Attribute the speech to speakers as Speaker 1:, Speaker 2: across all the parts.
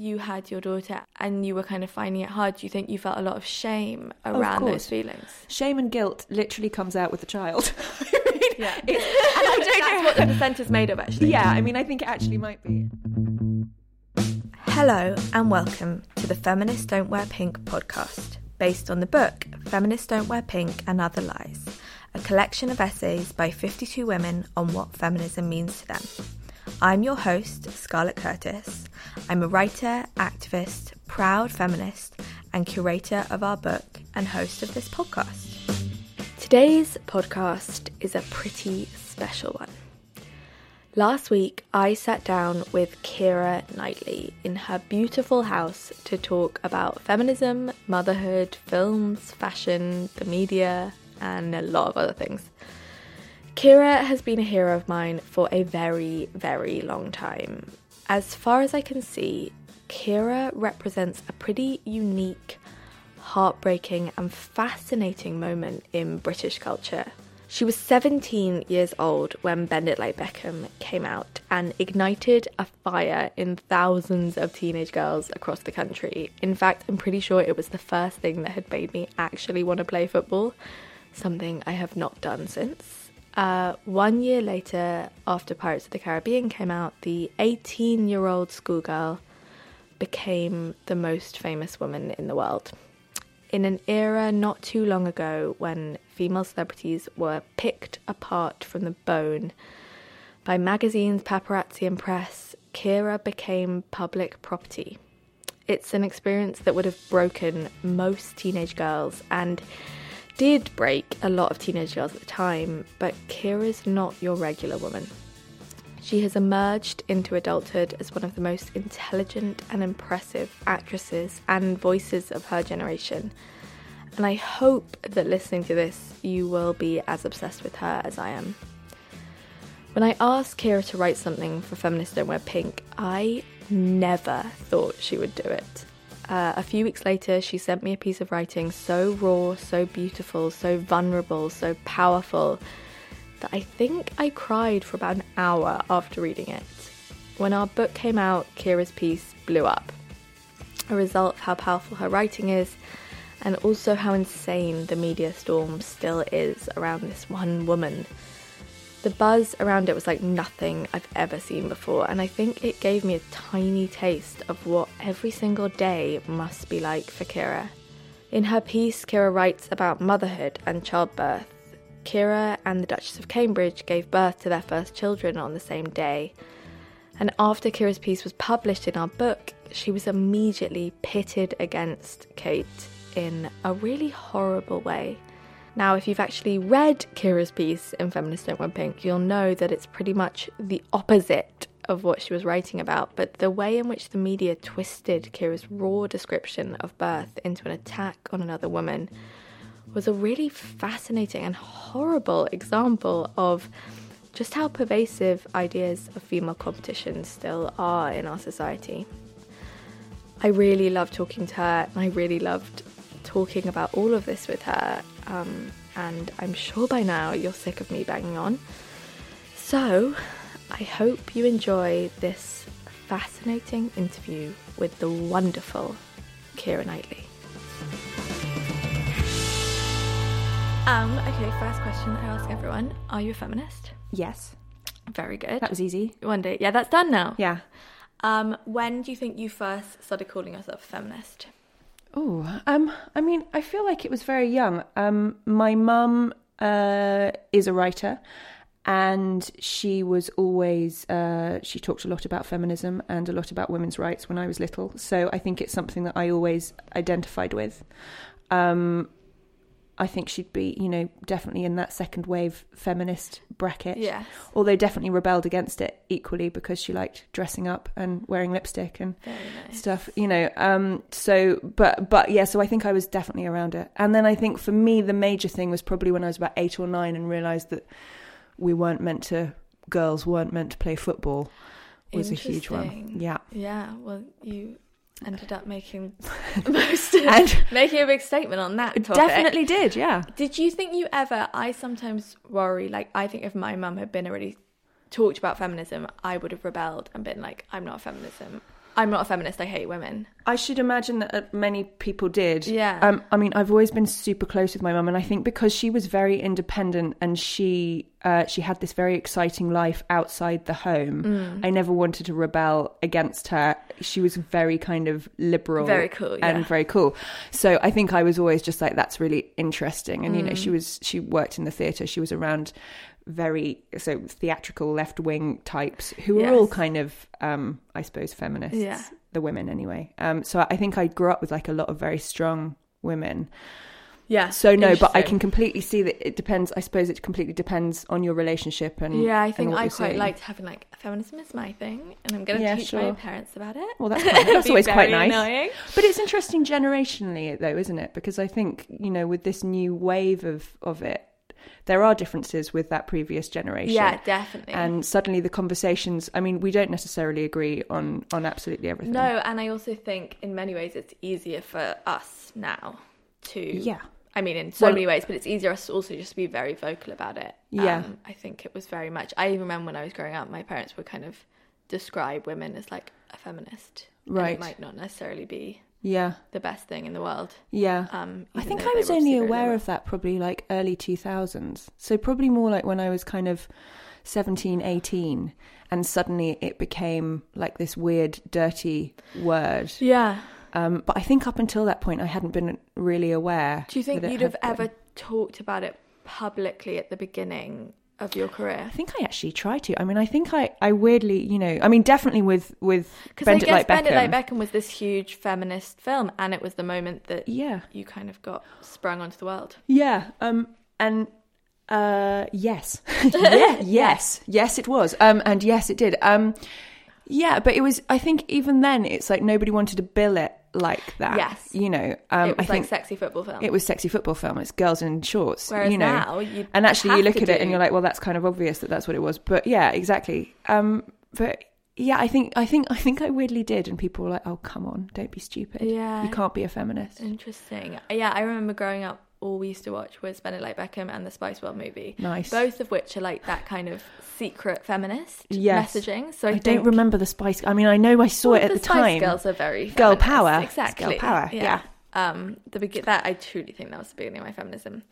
Speaker 1: you had your daughter and you were kind of finding it hard, do you think you felt a lot of shame around
Speaker 2: course.
Speaker 1: those feelings?
Speaker 2: Shame and guilt literally comes out with the child.
Speaker 1: Yeah.
Speaker 2: And I don't
Speaker 1: That's
Speaker 2: know.
Speaker 1: what the percent is made of, actually.
Speaker 2: Yeah, I mean, I think it actually might be.
Speaker 1: Hello, and welcome to the Feminists Don't Wear Pink podcast, based on the book Feminists Don't Wear Pink and Other Lies, a collection of essays by 52 women on what feminism means to them. I'm your host, Scarlett Curtis. I'm a writer, activist, proud feminist, and curator of our book and host of this podcast. Today's podcast is a pretty special one. Last week, I sat down with Keira Knightley in her beautiful house to talk about feminism, motherhood, films, fashion, the media, and a lot of other things. Keira has been a hero of mine for a very, very long time. As far as I can see, Keira represents a pretty unique, heartbreaking, and fascinating moment in British culture. She was 17 years old when Bend It Like Beckham came out and ignited a fire in thousands of teenage girls across the country. In fact, I'm pretty sure it was the first thing that had made me actually want to play football, something I have not done since. Uh, one year later, after Pirates of the Caribbean came out, the 18 year old schoolgirl became the most famous woman in the world. In an era not too long ago when female celebrities were picked apart from the bone by magazines, paparazzi, and press, Keira became public property. It's an experience that would have broken most teenage girls and did break a lot of teenage girls at the time, but Keira's not your regular woman. She has emerged into adulthood as one of the most intelligent and impressive actresses and voices of her generation. And I hope that listening to this, you will be as obsessed with her as I am. When I asked Keira to write something for Feminists Don't Wear Pink, I never thought she would do it. Uh, a few weeks later, she sent me a piece of writing so raw, so beautiful, so vulnerable, so powerful that I think I cried for about an hour after reading it. When our book came out, Keira's piece blew up. A result of how powerful her writing is, and also how insane the media storm still is around this one woman. The buzz around it was like nothing I've ever seen before, and I think it gave me a tiny taste of what every single day must be like for Keira. In her piece, Keira writes about motherhood and childbirth. Keira and the Duchess of Cambridge gave birth to their first children on the same day. And after Keira's piece was published in our book, she was immediately pitted against Kate in a really horrible way. Now, if you've actually read Keira's piece in Feminists Don't Wear Pink, you'll know that it's pretty much the opposite of what she was writing about, but the way in which the media twisted Keira's raw description of birth into an attack on another woman was a really fascinating and horrible example of just how pervasive ideas of female competition still are in our society. I really loved talking to her, and I really loved talking about all of this with her. Um, and I'm sure by now you're sick of me banging on. So, I hope you enjoy this fascinating interview with the wonderful Keira Knightley. Um, okay, first question I ask everyone Are you a feminist?
Speaker 2: Yes.
Speaker 1: Very good.
Speaker 3: That was easy.
Speaker 1: One day. Yeah, that's done now.
Speaker 3: Yeah.
Speaker 1: Um, when do you think you first started calling yourself a feminist?
Speaker 3: Oh, um, I mean, I feel like it was very young. Um, my mum uh, is a writer, and she was always uh, she talked a lot about feminism and a lot about women's rights when I was little. So I think it's something that I always identified with. Um, I think she'd be, you know, definitely in that second wave feminist bracket.
Speaker 1: Yeah.
Speaker 3: Although definitely rebelled against it equally because she liked dressing up and wearing lipstick and
Speaker 1: nice.
Speaker 3: stuff you know um so but but yeah so i think i was definitely around it and then i think for me the major thing was probably when i was about eight or nine and realized that we weren't meant to girls weren't meant to play football was a huge one yeah
Speaker 1: Yeah, well, you ended up making most of,
Speaker 3: And-
Speaker 1: making a big statement on that topic.
Speaker 3: definitely did yeah
Speaker 1: Did you think you ever? I sometimes worry. Like, I think if my mum had been already talked about feminism, I would have rebelled and been like, "I'm not a feminism. I'm not a feminist. I hate women."
Speaker 3: I should imagine that uh, many people did.
Speaker 1: Yeah.
Speaker 3: Um, I mean, I've always been super close with my mum, and I think because she was very independent and she uh, she had this very exciting life outside the home,
Speaker 1: Mm.
Speaker 3: I never wanted to rebel against her. She was very kind of liberal,
Speaker 1: Very cool, yeah.
Speaker 3: and very cool. So I think I was always just like, that's really interesting. And you
Speaker 1: Mm.
Speaker 3: know, she was she worked in the theatre. She was around very so theatrical left wing types who were all kind of um I suppose feminists
Speaker 1: Yeah.
Speaker 3: the women anyway. Um, so I think I grew up with like a lot of very strong women.
Speaker 1: Yeah.
Speaker 3: So no, but I can completely see that it depends. I suppose it completely depends on your relationship and
Speaker 1: Yeah, I think I quite
Speaker 3: seeing.
Speaker 1: liked having like feminism is my thing, and I'm going to
Speaker 3: Yeah,
Speaker 1: teach my parents about it.
Speaker 3: Well, that's quite, that's always quite nice.
Speaker 1: annoying.
Speaker 3: But it's interesting generationally, though, isn't it? Because I think you know, with this new wave of of it, there are differences with that previous generation.
Speaker 1: Yeah, definitely.
Speaker 3: And suddenly the conversations. I mean, we don't necessarily agree on on absolutely everything.
Speaker 1: No, and I also think in many ways it's easier for us now to.
Speaker 3: Yeah.
Speaker 1: I mean, in so
Speaker 3: Well-
Speaker 1: many ways, but it's easier us also just to be very vocal about it.
Speaker 3: Yeah.
Speaker 1: Um, I think it was very much. I even remember when I was growing up, my parents would kind of describe women as like a feminist.
Speaker 3: Right.
Speaker 1: it might not necessarily be
Speaker 3: Yeah.
Speaker 1: the best thing in the world.
Speaker 3: Yeah.
Speaker 1: Um,
Speaker 3: I think I was only aware of that probably like early 2000s. So probably more like when I was kind of 17, 18 and suddenly it became like this weird dirty word.
Speaker 1: Yeah.
Speaker 3: Um, but I think up until that point I hadn't been really aware.
Speaker 1: Do you think you'd have
Speaker 3: been.
Speaker 1: ever talked about it publicly at the beginning of your career?
Speaker 3: I think I actually tried to. I mean, I think I, I weirdly, you know, I mean, definitely with with
Speaker 1: Because
Speaker 3: Bend It
Speaker 1: guess
Speaker 3: Like
Speaker 1: Bend It
Speaker 3: Beckham.
Speaker 1: Like Beckham was this huge feminist film, and it was the moment that
Speaker 3: Yeah,
Speaker 1: you kind of got sprung onto the world.
Speaker 3: yeah. Um, and uh, yes, yeah, yes, yes, it was. Um, and yes, it did. Um, yeah, but it was. I think even then, it's like nobody wanted to bill it like that.
Speaker 1: Yes.
Speaker 3: you know. Um,
Speaker 1: it was
Speaker 3: I
Speaker 1: like
Speaker 3: think
Speaker 1: sexy football film.
Speaker 3: it was sexy football film. It's girls in shorts.
Speaker 1: Whereas
Speaker 3: you know.
Speaker 1: now, you'd
Speaker 3: and actually, you look at it and you're like, well, that's kind of obvious that that's what it was. But yeah, exactly. Um, but yeah, I think I think I think I weirdly did, and people were like, "Oh, come on, don't be stupid.
Speaker 1: Yeah.
Speaker 3: you can't be a feminist."
Speaker 1: Interesting. Yeah, I remember growing up. All we used to watch was Bend It Like Beckham and the Spice World movie.
Speaker 3: Nice.
Speaker 1: Both of which are like that kind of secret feminist
Speaker 3: Yes.
Speaker 1: messaging. So I,
Speaker 3: I,
Speaker 1: think,
Speaker 3: don't remember the Spice. I mean, I know I saw
Speaker 1: Well,
Speaker 3: it at the,
Speaker 1: Spice
Speaker 3: time.
Speaker 1: Girls are very
Speaker 3: Girl
Speaker 1: feminist.
Speaker 3: power. It's
Speaker 1: Exactly.
Speaker 3: girl power, yeah.
Speaker 1: Um, the begin that I truly think that was the beginning of my feminism.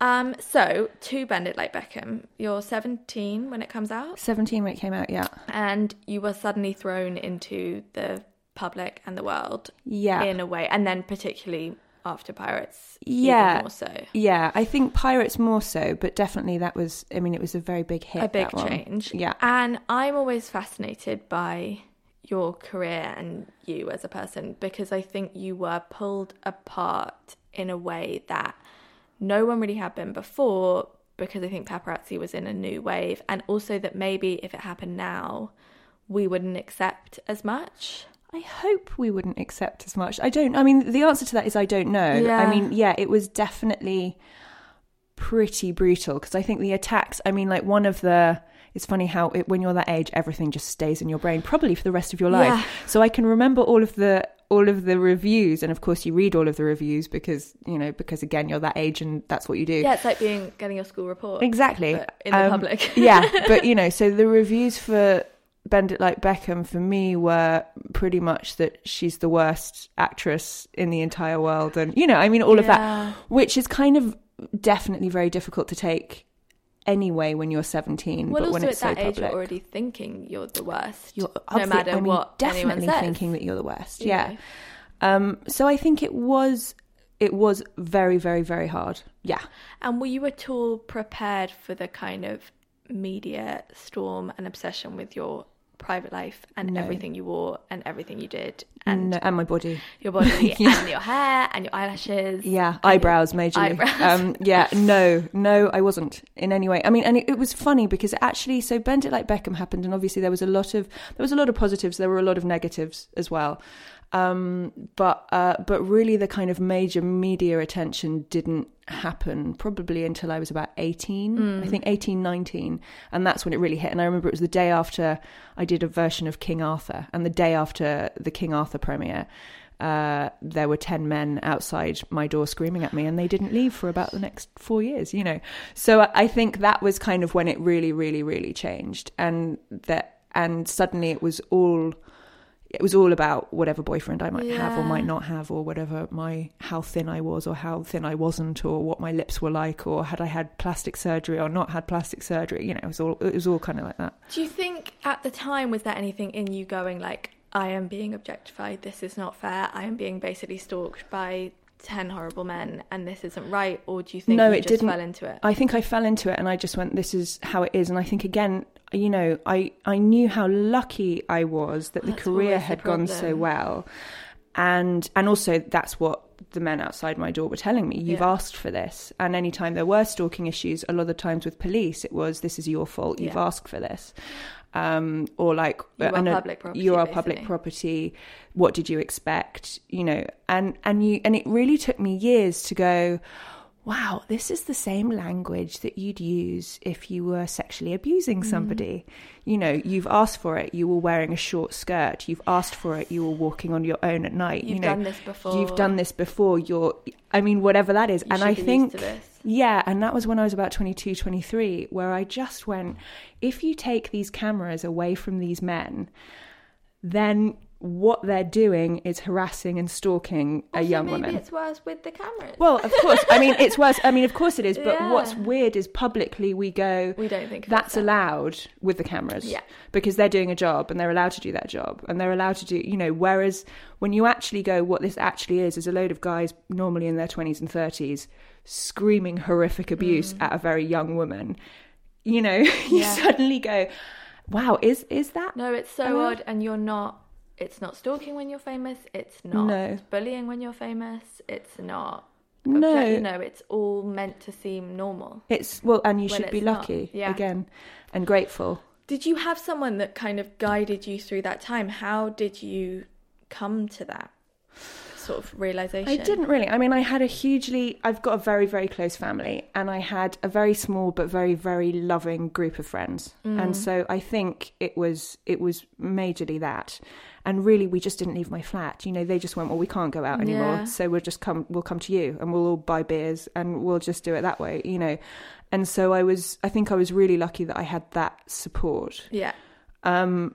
Speaker 1: Um, so to Bend It Like Beckham, you're 17 when it comes out,
Speaker 3: Seventeen when it came out. Yeah,
Speaker 1: and you were suddenly thrown into the public and the world
Speaker 3: yeah,
Speaker 1: in a way, and then particularly after Pirates,
Speaker 3: Yeah.
Speaker 1: more so.
Speaker 3: yeah. I think Pirates more so, but definitely that was. I mean, it was a very big hit.
Speaker 1: a big
Speaker 3: that one.
Speaker 1: change.
Speaker 3: Yeah,
Speaker 1: And I'm always fascinated by your career and you as a person because I think you were pulled apart in a way that no one really had been before because I think paparazzi was in a new wave and also that maybe if it happened now we wouldn't accept as much.
Speaker 3: I hope we wouldn't accept as much. I don't. I mean, the answer to that is I don't know.
Speaker 1: Yeah.
Speaker 3: I mean, yeah, it was definitely pretty brutal because I think the attacks. I mean, like one of the. It's funny how it, when you're that age, everything just stays in your brain, probably for the rest of your life.
Speaker 1: Yeah.
Speaker 3: So I can remember all of the all of the reviews, and of course, you read all of the reviews because you know because again, you're that age, and that's what you do.
Speaker 1: Yeah, it's like being getting your school report.
Speaker 3: Exactly.
Speaker 1: but in the
Speaker 3: Um,
Speaker 1: public.
Speaker 3: yeah, but you know, so the reviews for Bend It Like Beckham for me were pretty much that she's the worst actress in the entire world. And, you know, I mean, all of that, which is kind of definitely very difficult to take anyway when you're 17
Speaker 1: Well,
Speaker 3: but when
Speaker 1: at
Speaker 3: it's
Speaker 1: that
Speaker 3: so
Speaker 1: age,
Speaker 3: public
Speaker 1: you're already thinking you're the worst.
Speaker 3: you're
Speaker 1: no matter
Speaker 3: I mean,
Speaker 1: what
Speaker 3: definitely thinking that you're the worst
Speaker 1: You
Speaker 3: yeah um so i think it was it was very very very hard yeah
Speaker 1: And were you at all prepared for the kind of media storm and obsession with your private life and
Speaker 3: No.
Speaker 1: everything you wore and everything you did and
Speaker 3: and, and my body
Speaker 1: your body
Speaker 3: Yeah.
Speaker 1: and your hair and your eyelashes?
Speaker 3: Yeah, eyebrows majorly.
Speaker 1: Eyebrows.
Speaker 3: Um, yeah, no, no, I wasn't in any way. I mean, and it, it was funny because actually, so Bend It Like Beckham happened, and obviously there was a lot of there was a lot of positives. There were a lot of negatives as well. Um, but uh, but really, the kind of major media attention didn't happen probably until I was about 18, I think 18, 19. And that's when it really hit. And I remember it was the day after I did a version of King Arthur, and the day after the King Arthur premiere uh, there were 10 men outside my door screaming at me and they didn't leave for about the next four years you know so i think that was kind of when it really really really changed and that and suddenly it was all it was all about whatever boyfriend i might have or might not have or whatever my how thin i was or how thin i wasn't or what my lips were like or had i had plastic surgery or not had plastic surgery you know it was all it was all kind of like that
Speaker 1: Do you think at the time was there anything in you going like, I am being objectified, this is not fair, I am being basically stalked by ten horrible men and this isn't right, or do you think
Speaker 3: no,
Speaker 1: you
Speaker 3: it
Speaker 1: just
Speaker 3: didn't.
Speaker 1: fell into it?
Speaker 3: I think I fell into it, and I just went, "This is how it is." And I think again, you know, I I knew how lucky I was that the career
Speaker 1: always the
Speaker 3: had gone so well, and and also that's what the men outside my door were telling me. You've
Speaker 1: Yeah.
Speaker 3: asked for this, and anytime there were stalking issues, a lot of times with police, it was, "This is your fault. You've
Speaker 1: Yeah.
Speaker 3: asked for this." Um, or like
Speaker 1: You are
Speaker 3: I know
Speaker 1: public property,
Speaker 3: you are public property what did you expect you know and and you and it really took me years to go wow this is the same language that you'd use if you were sexually abusing
Speaker 1: Mm.
Speaker 3: somebody. You know you've asked for it. You were wearing a short skirt. You've asked for it. You were walking on your own at night. You
Speaker 1: You've
Speaker 3: know
Speaker 1: done this before.
Speaker 3: you've done this before. You're i mean whatever that is.
Speaker 1: You
Speaker 3: and i think yeah, and that was when I was about 22, 23, where I just went, if you take these cameras away from these men, then what they're doing is harassing and stalking a young
Speaker 1: maybe
Speaker 3: woman.
Speaker 1: it's worse with the cameras.
Speaker 3: Well, of course. I mean, it's worse. I mean, of course it is. But
Speaker 1: Yeah.
Speaker 3: what's weird is publicly we go,
Speaker 1: We don't think
Speaker 3: that's
Speaker 1: it.
Speaker 3: allowed with the cameras.
Speaker 1: Yeah.
Speaker 3: Because they're doing a job and they're allowed to do that job and they're allowed to do, you know, whereas when you actually go, what this actually is, is a load of guys normally in their 20s and 30s screaming horrific abuse at a very young woman. You know, you
Speaker 1: Mm. Yeah.
Speaker 3: suddenly go, wow, is, is that?
Speaker 1: no, it's so
Speaker 3: Hello?
Speaker 1: odd, and you're not. It's not stalking when you're famous. It's not
Speaker 3: No.
Speaker 1: bullying when you're famous. It's not.
Speaker 3: No.
Speaker 1: object- you know, it's all meant to seem normal.
Speaker 3: It's, well, and you
Speaker 1: When
Speaker 3: should be lucky
Speaker 1: Yeah.
Speaker 3: again and grateful.
Speaker 1: Did you have someone that kind of guided you through that time? How did you come to that sort of realization?
Speaker 3: I didn't really. I mean, I had a hugely, I've got a very, very close family, and I had a very small but very, very loving group of friends. And so I think it was, it was majorly that. And really, we just didn't leave my flat. You know, they just went, well, we can't go out anymore,
Speaker 1: Yeah.
Speaker 3: so we'll just come, we'll come to you, and we'll all buy beers, and we'll just do it that way. You know, and so I was, I think I was really lucky that I had that support.
Speaker 1: Yeah,
Speaker 3: Um,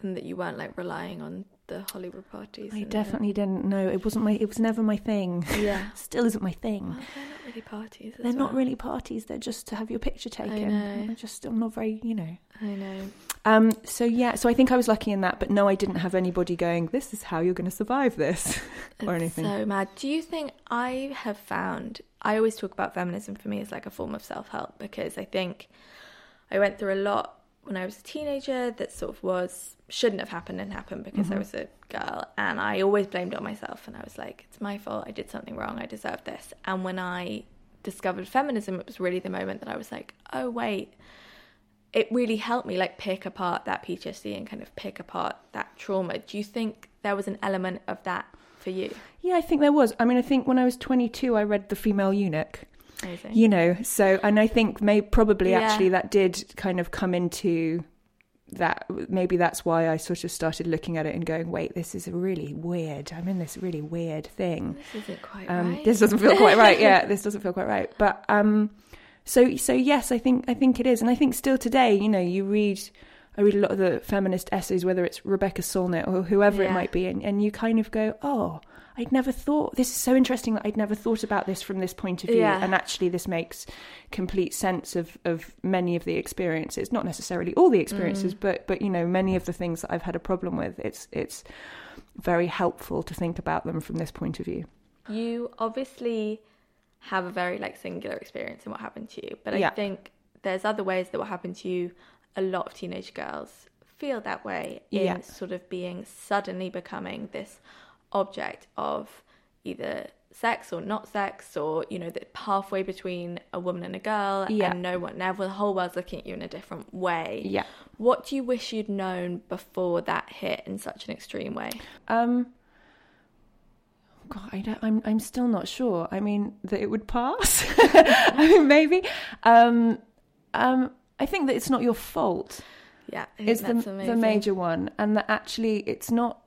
Speaker 1: and that you weren't like relying on the Hollywood parties.
Speaker 3: I
Speaker 1: the-
Speaker 3: definitely didn't know. It wasn't my, it was never my thing.
Speaker 1: Yeah.
Speaker 3: Still isn't my thing.
Speaker 1: Well, they're not really parties.
Speaker 3: They're not really parties. They're just to have your picture taken. I know. Just I'm not very, you know.
Speaker 1: I know.
Speaker 3: Um. So yeah. So I think I was lucky in that, but no, I didn't have anybody going. This is how you're going to survive this, or anything.
Speaker 1: So mad. Do you think I have found? I always talk about feminism for me as like a form of self help because I think I went through a lot when I was a teenager that sort of was shouldn't have happened and happened because
Speaker 3: Mm-hmm.
Speaker 1: I was a girl. And I always blamed it on myself and I was like it's my fault. I did something wrong. I deserve this. And when I discovered feminism it was really the moment that I was like oh wait. It really helped me like pick apart that PTSD and kind of pick apart that trauma. Do you think there was an element of that for you?
Speaker 3: Yeah, I think there was. I mean, I think when I was 22, I read The Female Eunuch.
Speaker 1: Amazing.
Speaker 3: You know, so and I think may probably
Speaker 1: Yeah.
Speaker 3: actually that did kind of come into that. Maybe that's why I sort of started looking at it and going, "Wait, this is a really weird. I'm in this really weird thing."
Speaker 1: This isn't quite
Speaker 3: um,
Speaker 1: right.
Speaker 3: This doesn't feel quite right. Yeah, this doesn't feel quite right. But um, so so yes, I think I think it is, and I think still today, you know, you read. I read a lot of the feminist essays, whether it's Rebecca Solnit or whoever it might be, and, and you kind of go, oh, I'd never thought this is so interesting that I'd never thought about this from this point of view.
Speaker 1: Yeah.
Speaker 3: And actually, this makes complete sense of, of many of the experiences, not necessarily all the experiences, mm. but but you know, many of the things that I've had a problem with. It's it's very helpful to think about them from this point of view.
Speaker 1: You obviously have a very like singular experience in what happened to you, but I
Speaker 3: Yeah.
Speaker 1: think there's other ways that what happened to you. A lot of teenage girls feel that way in
Speaker 3: Yeah.
Speaker 1: sort of being suddenly becoming this object of either sex or not sex or you know the halfway between a woman and a girl
Speaker 3: Yeah.
Speaker 1: and no one now the whole world's looking at you in a different way
Speaker 3: Yeah.
Speaker 1: what do you wish you'd known before that hit in such an extreme way
Speaker 3: Um, God, I don't, I'm I'm still not sure. I mean that it would pass. I mean, maybe. Um, um, I think that it's not your fault.
Speaker 1: yeah
Speaker 3: It's the the major one, and that actually it's not.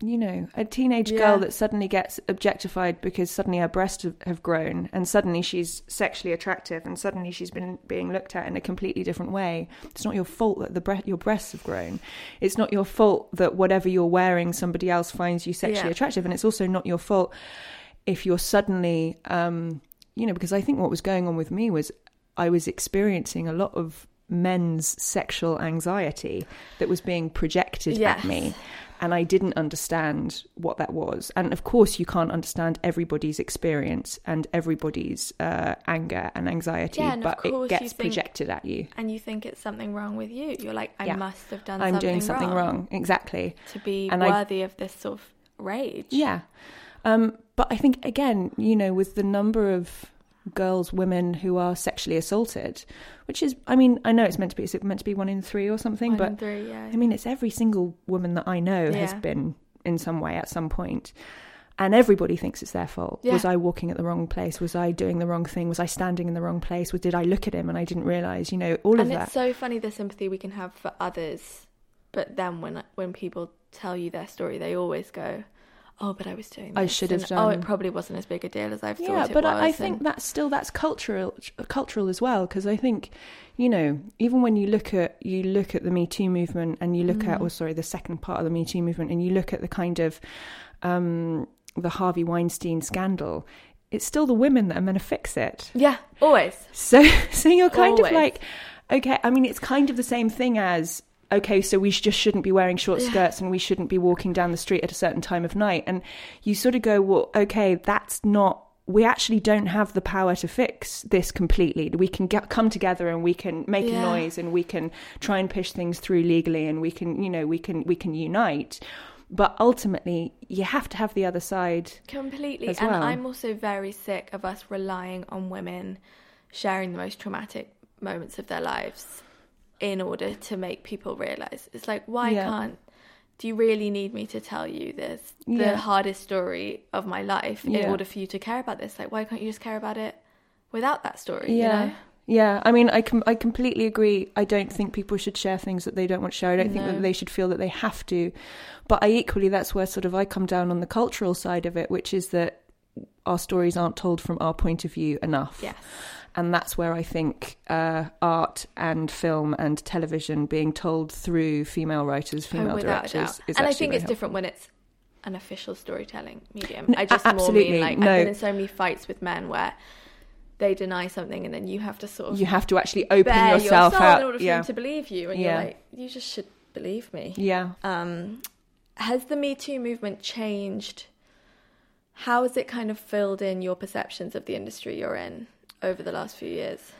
Speaker 3: You know, a teenage
Speaker 1: Yeah.
Speaker 3: girl that suddenly gets objectified because suddenly her breasts have- grown, and suddenly she's sexually attractive, and suddenly she's been being looked at in a completely different way. It's not your fault that the bre- your breasts have grown. It's not your fault that whatever you're wearing, somebody else finds you sexually
Speaker 1: Yeah.
Speaker 3: attractive, and it's also not your fault if you're suddenly, um, you know, because I think what was going on with me was I was experiencing a lot of men's sexual anxiety that was being projected
Speaker 1: Yes.
Speaker 3: at me. And I didn't understand what that was. And of course, you can't understand everybody's experience and everybody's uh, anger and anxiety,
Speaker 1: Yeah, and of
Speaker 3: but
Speaker 1: course
Speaker 3: it gets
Speaker 1: think-
Speaker 3: projected at you.
Speaker 1: and you think it's something wrong with you. You're like, I
Speaker 3: Yeah.
Speaker 1: must have done something wrong.
Speaker 3: I'm
Speaker 1: something
Speaker 3: doing something wrong. Exactly.
Speaker 1: to be
Speaker 3: And I-
Speaker 1: worthy of this sort of rage.
Speaker 3: Yeah. Um, but I think, again, you know, with the number of girls, women who are sexually assaulted, which is, I mean, I know it's meant to be, is it meant to be one in three or something?
Speaker 1: One
Speaker 3: but
Speaker 1: in three, yeah.
Speaker 3: I mean, it's every single woman that I know has been in some way at some point. And everybody thinks it's their fault.
Speaker 1: Yeah.
Speaker 3: Was I walking at the wrong place? Was I doing the wrong thing? Was I standing in the wrong place? Or did I look at him and I didn't realize? You know, all of that.
Speaker 1: and it's so funny the sympathy we can have for others, but then when when people tell you their story, they always go, "Oh, but I was doing. This.
Speaker 3: I should have
Speaker 1: and, Oh, it probably wasn't as big a deal as I've
Speaker 3: yeah,
Speaker 1: thought it
Speaker 3: but
Speaker 1: was.
Speaker 3: I, I think that's still that's cultural cultural as well because I think you know even when you look at you look at the Me Too movement and you look
Speaker 1: Mm.
Speaker 3: at or sorry the second part of the Me Too movement and you look at the kind of um, the Harvey Weinstein scandal, it's still the women that are going to fix it.
Speaker 1: yeah, always.
Speaker 3: So, so you're kind
Speaker 1: Always.
Speaker 3: of like, okay. I mean, it's kind of the same thing as okay. So we just shouldn't be wearing short skirts and we shouldn't be walking down the street at a certain time of night. And you sort of go, well, okay, that's not. We actually don't have the power to fix this completely. We can get, come together and we can make
Speaker 1: Yeah.
Speaker 3: a noise and we can try and push things through legally and we can, you know, we can we can unite. But ultimately, you have to have the other side.
Speaker 1: Completely.
Speaker 3: as
Speaker 1: and. I'm also very sick of us relying on women sharing the most traumatic moments of their lives in order to make people realize. It's like, why
Speaker 3: Yeah.
Speaker 1: can't. Do you really need me to tell you this, the
Speaker 3: Yeah.
Speaker 1: hardest story of my life, in
Speaker 3: Yeah.
Speaker 1: order for you to care about this? Like, why can't you just care about it without that story?
Speaker 3: Yeah.
Speaker 1: You know?
Speaker 3: Yeah, I mean, I com- I completely agree. I don't think people should share things that they don't want to share. I don't think that they should feel that they have to. But I equally, that's where sort of I come down on the cultural side of it, which is that our stories aren't told from our point of view enough.
Speaker 1: Yes.
Speaker 3: And that's where I think uh, art and film and television being told through female writers,
Speaker 1: Oh,
Speaker 3: female
Speaker 1: a
Speaker 3: directors, is
Speaker 1: and I think it's
Speaker 3: helpful.
Speaker 1: different when it's an official storytelling medium.
Speaker 3: No,
Speaker 1: I just
Speaker 3: a-
Speaker 1: more
Speaker 3: absolutely,
Speaker 1: mean like
Speaker 3: no.
Speaker 1: I've been in so many fights with men where they deny something and then you have to sort of
Speaker 3: You have to actually open yourself
Speaker 1: your
Speaker 3: out.
Speaker 1: in order for
Speaker 3: yeah.
Speaker 1: them to believe you, and
Speaker 3: Yeah.
Speaker 1: you're like, you just should believe me.
Speaker 3: yeah.
Speaker 1: Um, has the Me Too movement changed? How has it kind of filled in your perceptions of the industry you're in over the last few years?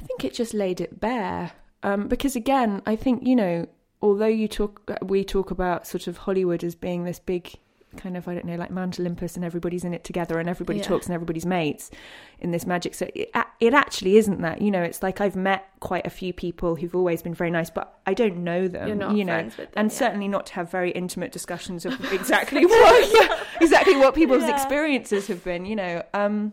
Speaker 3: I think it just laid it bare. Um, because again, I think you know, although you talk, we talk about sort of Hollywood as being this big kind of I don't know, like Mount Olympus, and everybody's in it together, and everybody
Speaker 1: Yeah.
Speaker 3: talks, and everybody's mates in this magic. So it, it actually isn't that. You know, it's like I've met quite a few people who've always been very nice, but I don't know them.
Speaker 1: You're not
Speaker 3: you know,
Speaker 1: with them,
Speaker 3: and
Speaker 1: yeah.
Speaker 3: certainly not to have very intimate discussions of exactly what, yeah, exactly what people's experiences have been. You know, um,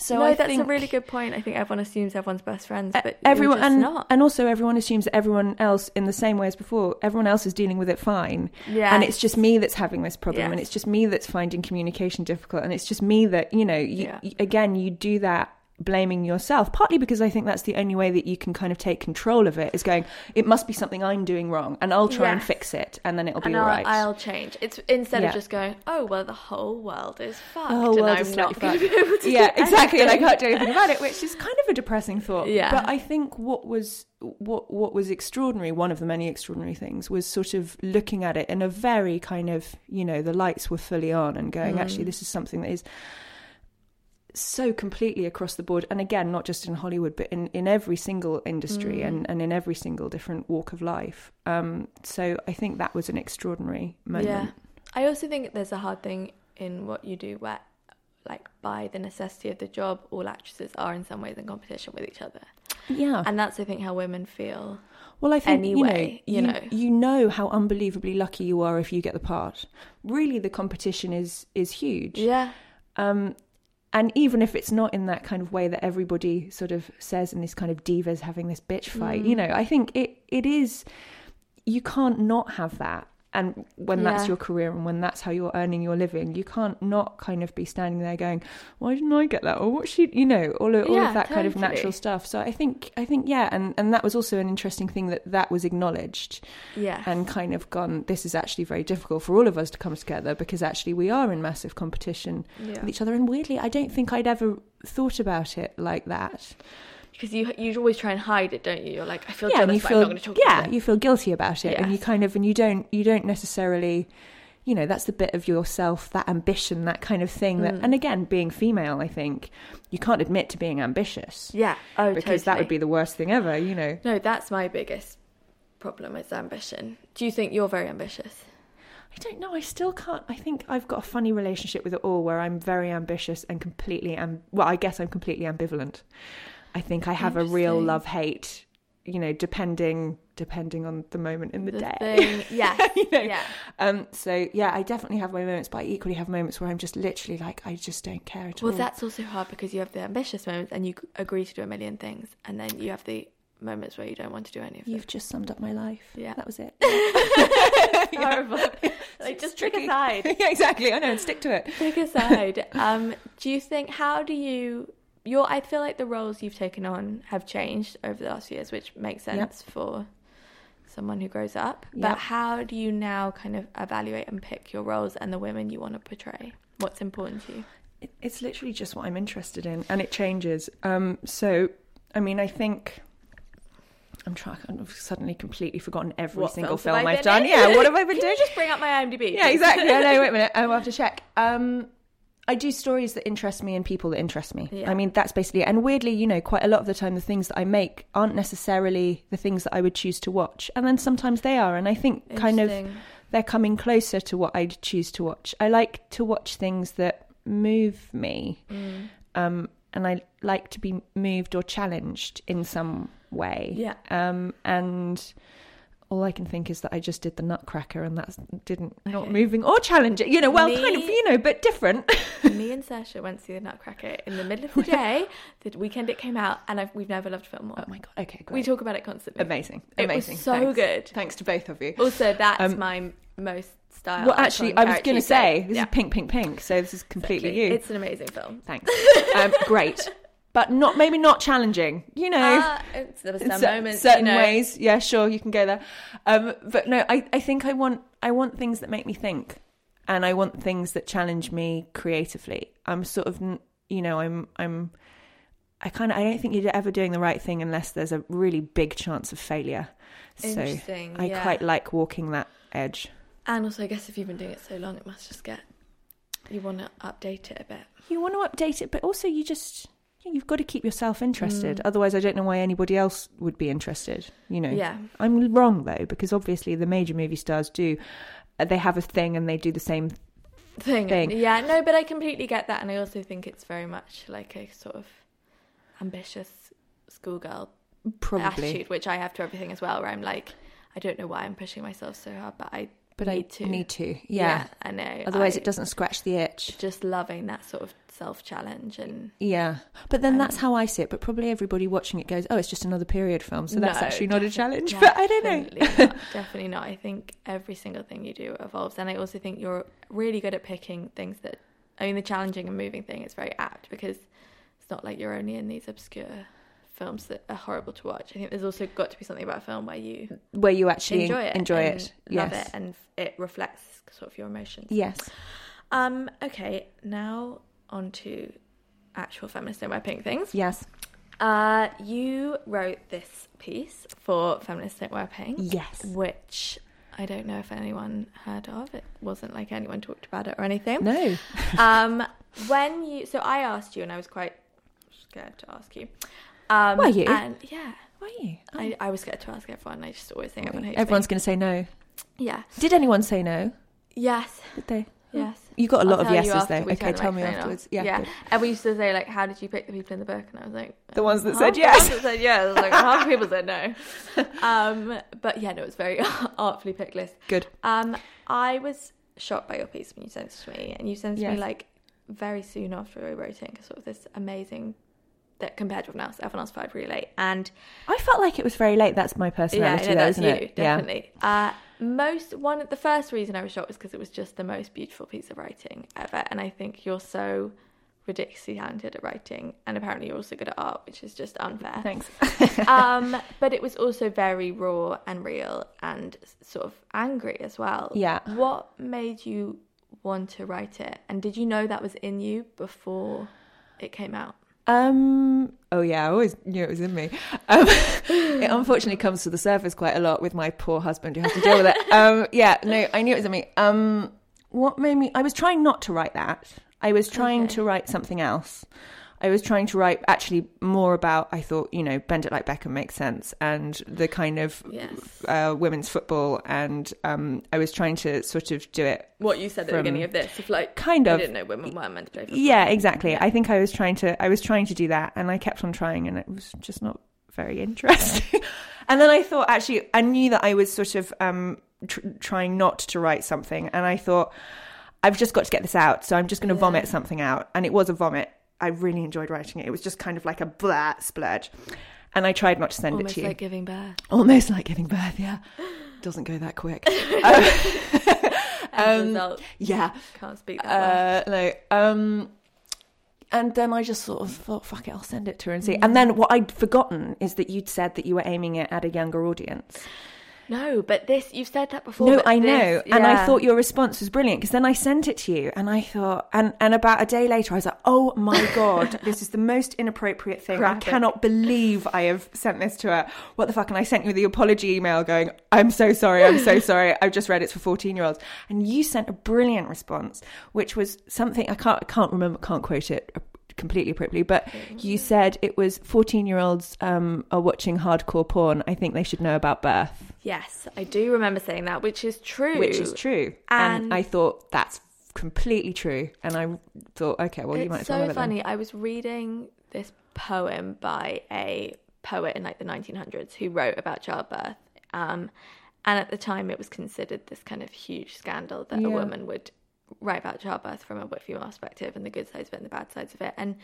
Speaker 3: so
Speaker 1: no,
Speaker 3: I
Speaker 1: that's a really good point. I think everyone assumes everyone's best friends, but
Speaker 3: everyone
Speaker 1: just
Speaker 3: and,
Speaker 1: not.
Speaker 3: and also everyone assumes that everyone else in the same way as before everyone else is dealing with it fine
Speaker 1: Yeah.
Speaker 3: and it's just me that's having this problem and it's just me that's finding communication difficult and it's just me that you know you,
Speaker 1: Yeah.
Speaker 3: again you do that blaming yourself partly because i think that's the only way that you can kind of take control of it is going it must be something i'm doing wrong and i'll try and fix it and then it'll be
Speaker 1: and
Speaker 3: all
Speaker 1: I'll,
Speaker 3: right
Speaker 1: I'll change. It's instead
Speaker 3: Yeah.
Speaker 1: of just going, oh well, the whole world is fucked,
Speaker 3: Oh,
Speaker 1: and
Speaker 3: well,
Speaker 1: I'm not going to be able to.
Speaker 3: yeah exactly and i can't do anything about it which is kind of a depressing thought
Speaker 1: Yeah.
Speaker 3: but i think what was what what was extraordinary one of the many extraordinary things was sort of looking at it in a very kind of you know the lights were fully on and going
Speaker 1: Mm.
Speaker 3: actually this is something that is so completely across the board and again not just in hollywood but in in every single industry
Speaker 1: Mm.
Speaker 3: and and in every single different walk of life um so i think that was an extraordinary moment
Speaker 1: Yeah. I also think there's a hard thing in what you do where, like, by the necessity of the job, all actresses are in some ways in competition with each other.
Speaker 3: yeah
Speaker 1: And that's, I think, how women feel.
Speaker 3: Well, I think
Speaker 1: anyway,
Speaker 3: you
Speaker 1: you
Speaker 3: know,
Speaker 1: know.
Speaker 3: you, know how unbelievably lucky you are if you get the part. Really, the competition is is huge.
Speaker 1: Yeah.
Speaker 3: Um, and even if it's not in that kind of way that everybody sort of says in this kind of divas having this bitch fight,
Speaker 1: Mm.
Speaker 3: you know, I think it it is. You can't not have that. And when that's your career and when that's how you're earning your living, you can't not kind of be standing there going, "Why didn't I get that?" or "What she," you know, all of, all
Speaker 1: Yeah,
Speaker 3: of that kind of natural stuff. So I think, I think, yeah, and and that was also an interesting thing that that was acknowledged
Speaker 1: Yeah.
Speaker 3: and kind of gone. This is actually very difficult for all of us to come together because actually we are in massive competition
Speaker 1: Yeah.
Speaker 3: with each other. And weirdly, I don't think I'd ever thought about it like that.
Speaker 1: Because you you always try and hide it, don't you? You're like, I feel
Speaker 3: yeah,
Speaker 1: jealous,
Speaker 3: you feel
Speaker 1: I'm not going to talk
Speaker 3: yeah,
Speaker 1: about it.
Speaker 3: you feel guilty about it, and you kind of and you don't you don't necessarily. You know, that's the bit of yourself, that ambition, that kind of thing. That,
Speaker 1: Mm.
Speaker 3: and again, being female, I think you can't admit to being ambitious
Speaker 1: Yeah. Oh,
Speaker 3: because that would be the worst thing ever. You know,
Speaker 1: No, that's my biggest problem is ambition. Do you think you're very ambitious?
Speaker 3: I don't know. I still can't. I think I've got a funny relationship with it all, where I'm very ambitious and completely. Am- well, I guess I'm completely ambivalent. I think I have a real love hate. You know, depending depending on the moment in the,
Speaker 1: The
Speaker 3: day.
Speaker 1: yes,
Speaker 3: You know?
Speaker 1: yeah.
Speaker 3: Um. So yeah, I definitely have my moments, but I equally have moments where I'm just literally like, I just don't care at
Speaker 1: Well,
Speaker 3: all.
Speaker 1: Well, that's also hard because you have the ambitious moments and you agree to do a million things, and then you have the moments where you don't want to do any of them.
Speaker 3: You've just summed up my life.
Speaker 1: Yeah.
Speaker 3: that was it.
Speaker 1: horrible. like just trick aside.
Speaker 3: yeah, exactly. I know, and stick to it.
Speaker 1: Trick aside. Um, do you think? How do you? Your, I feel like the roles you've taken on have changed over the last few years, which makes sense for someone who grows up. But how do you now kind of evaluate and pick your roles and the women you want to portray? What's important to you?
Speaker 3: It- It's literally just what I'm interested in, and it changes. Um, so, I mean, I think I'm trying. I've suddenly completely forgotten every
Speaker 1: What
Speaker 3: single film
Speaker 1: I
Speaker 3: I've done.
Speaker 1: in?
Speaker 3: Yeah, what have I been
Speaker 1: Can
Speaker 3: doing?
Speaker 1: just bring up my IMDb?
Speaker 3: yeah, exactly. I know. Wait a minute. I'll have to check. Um, I do stories that interest me and people that interest me.
Speaker 1: Yeah.
Speaker 3: I mean, that's basically. It. And weirdly, you know, quite a lot of the time, the things that I make aren't necessarily the things that I would choose to watch, and then sometimes they are. And I think kind of they're coming closer to what I'd choose to watch. I like to watch things that move me,
Speaker 1: Mm.
Speaker 3: um, and I like to be moved or challenged in some way.
Speaker 1: Yeah.
Speaker 3: Um, and all I can think is that I just did the Nutcracker, and that didn't not
Speaker 1: Okay.
Speaker 3: moving or challenging. You know, well,
Speaker 1: Me-
Speaker 3: kind of, you know, but different.
Speaker 1: Me and Sasha went to see the Nutcracker in the middle of the day, the weekend it came out, and I've, we've never loved a film more.
Speaker 3: oh my god! Okay, great.
Speaker 1: we talk about it constantly.
Speaker 3: amazing,
Speaker 1: It was
Speaker 3: amazing.
Speaker 1: so
Speaker 3: Thanks.
Speaker 1: good.
Speaker 3: Thanks to both of you.
Speaker 1: Also, that's
Speaker 3: Um,
Speaker 1: my most style.
Speaker 3: well, actually, I was going to say this
Speaker 1: Yeah,
Speaker 3: is pink, pink, pink. So this is completely
Speaker 1: exactly.
Speaker 3: you.
Speaker 1: It's an amazing film.
Speaker 3: Thanks. um, great, but not maybe not challenging. You know,
Speaker 1: Ah, it's, there were some moments,
Speaker 3: certain
Speaker 1: you know,
Speaker 3: ways. Yeah, sure, you can go there. Um, but no, I, I think I want I want things that make me think, and I want things that challenge me creatively. I'm sort of you know I'm I'm I kind of I don't think you're ever doing the right thing unless there's a really big chance of failure. So
Speaker 1: Interesting,
Speaker 3: I
Speaker 1: yeah.
Speaker 3: quite like walking that edge.
Speaker 1: And also, I guess if you've been doing it so long, it must just get. You want to update it a bit.
Speaker 3: You want to update it, but also you just you've got to keep yourself interested. Otherwise, I don't know why anybody else would be interested. You know.
Speaker 1: Yeah.
Speaker 3: I'm wrong though because obviously the major movie stars do. uh, They have a thing and they do the same.
Speaker 1: Thing.
Speaker 3: Thing.
Speaker 1: Yeah, no, but I completely get that, and I also think it's very much like a sort of ambitious schoolgirl
Speaker 3: Probably,
Speaker 1: attitude, which I have to everything as well. Where I'm like, I don't know why I'm pushing myself so hard, but I
Speaker 3: but
Speaker 1: need
Speaker 3: I
Speaker 1: to.
Speaker 3: need to. Yeah.
Speaker 1: I know.
Speaker 3: Otherwise,
Speaker 1: I-
Speaker 3: it doesn't scratch the itch.
Speaker 1: Just loving that sort of self challenge and
Speaker 3: Yeah, but then that's
Speaker 1: Um,
Speaker 3: how I see it. But probably everybody watching it goes, "Oh, it's just another period film," so that's
Speaker 1: No,
Speaker 3: actually not a challenge. But I don't know.
Speaker 1: definitely not, definitely not. I think every single thing you do evolves, and I also think you're really good at picking things that. I mean, the challenging and moving thing is very apt because it's not like you're only in these obscure films that are horrible to watch. I think there's also got to be something about a film where you
Speaker 3: Where you actually
Speaker 1: enjoy it,
Speaker 3: enjoy it.
Speaker 1: love
Speaker 3: yes.
Speaker 1: it, and it reflects sort of your emotions.
Speaker 3: Yes.
Speaker 1: Um. Okay. Now on to actual feminist don't wear pink things.
Speaker 3: Yes.
Speaker 1: Uh, you wrote this piece for Feminists Don't Wear Pink.
Speaker 3: Yes.
Speaker 1: Which I don't know if anyone heard of. It wasn't like anyone talked about it or anything.
Speaker 3: No.
Speaker 1: um, when you, so I asked you, and I was quite scared to ask you. Um,
Speaker 3: Were you?
Speaker 1: And yeah,
Speaker 3: Were you?
Speaker 1: I, I was scared to ask everyone. I just always think everyone hates
Speaker 3: Everyone's
Speaker 1: me.
Speaker 3: going to say no.
Speaker 1: Yeah.
Speaker 3: Did anyone say no?
Speaker 1: Yes.
Speaker 3: Did they?
Speaker 1: Yes.
Speaker 3: You got a lot
Speaker 1: I'll
Speaker 3: of yeses though. Okay, tell me afterwards. Yeah.
Speaker 1: yeah.
Speaker 3: good.
Speaker 1: And we used to say like, "How did you pick the people in the book?" And I was like,
Speaker 3: The ones that said
Speaker 1: the
Speaker 3: yes.
Speaker 1: ones that said yes. I was like, half the people said no. Um, but yeah, no, it was very artfully picked list.
Speaker 3: Good.
Speaker 1: Um, I was shocked by your piece when you sent it to me, and you sent it to me like very soon after I wrote it, sort of this amazing that compared to everyone else, everyone else fired really late, and
Speaker 3: I felt like it was very late. That's my
Speaker 1: yeah,
Speaker 3: personality,
Speaker 1: no,
Speaker 3: though,
Speaker 1: that's
Speaker 3: isn't
Speaker 1: you,
Speaker 3: it? Yeah.
Speaker 1: definitely. Uh, most one, of the first reason I was shocked was because it was just the most beautiful piece of writing ever, and I think you're so ridiculously talented at writing, and apparently you're also good at art, which is just unfair.
Speaker 3: Thanks.
Speaker 1: um, but it was also very raw and real and sort of angry as well.
Speaker 3: Yeah.
Speaker 1: What made you want to write it? And did you know that was in you before it came out?
Speaker 3: Um. Oh yeah, I always knew it was in me. Um, it unfortunately comes to the surface quite a lot with my poor husband who has to deal with it. Um. Yeah. No, I knew it was in me. Um. What made me? I was trying not to write that. I was trying
Speaker 1: Okay.
Speaker 3: to write something else. I was trying to write actually more about. I thought you know, bend it like Beckham makes sense, and the kind of
Speaker 1: Yes.
Speaker 3: uh, women's football, and um, I was trying to sort of do it
Speaker 1: What you said at the beginning of this, if like
Speaker 3: kind
Speaker 1: I
Speaker 3: of
Speaker 1: didn't know women weren't meant to play football.
Speaker 3: yeah exactly i think i was trying to i was trying to do that and i kept on trying and it was just not very interesting and then i thought actually i knew that i was sort of um tr- trying not to write something and i thought i've just got to get this out so i'm just going to vomit something out and it was a vomit i really enjoyed writing it it was just kind of like a blah splurge and i tried not to send it
Speaker 1: Almost
Speaker 3: to you Almost
Speaker 1: like giving birth.
Speaker 3: almost like giving birth yeah doesn't go that quick Um,
Speaker 1: result.
Speaker 3: yeah
Speaker 1: Can't speak that well.
Speaker 3: uh, no. Um, and then I just sort of thought, fuck it, I'll send it to her and see. And then what I'd forgotten is that you'd said that you were aiming it at a younger audience.
Speaker 1: No, but this you've said that before.
Speaker 3: no, I
Speaker 1: this-
Speaker 3: know. And I thought your response was brilliant because then I sent it to you and I thought, and, and about a day later, I was like, oh my God, this is the most inappropriate thing.
Speaker 1: Graphic.
Speaker 3: I cannot believe I have sent this to her. What the fuck? And I sent you the apology email going, I'm so sorry, I'm so sorry. I've just read it's for 14 year olds. And you sent a brilliant response, which was something I can't, I can't remember, can't quote it completely appropriately, but you said it was 14 year olds um, are watching hardcore porn. I think they should know about birth
Speaker 1: Yes, I do remember saying that, which is true.
Speaker 3: which is true. And,
Speaker 1: And-
Speaker 3: I thought that's completely true. And I thought, okay, well, you might
Speaker 1: so
Speaker 3: well it then.
Speaker 1: funny. I was reading this poem by a poet in like the 1900s who wrote about childbirth. Um, and at the time, it was considered this kind of huge scandal that a woman would write about childbirth from a female perspective and the good sides of it and the bad sides of it. And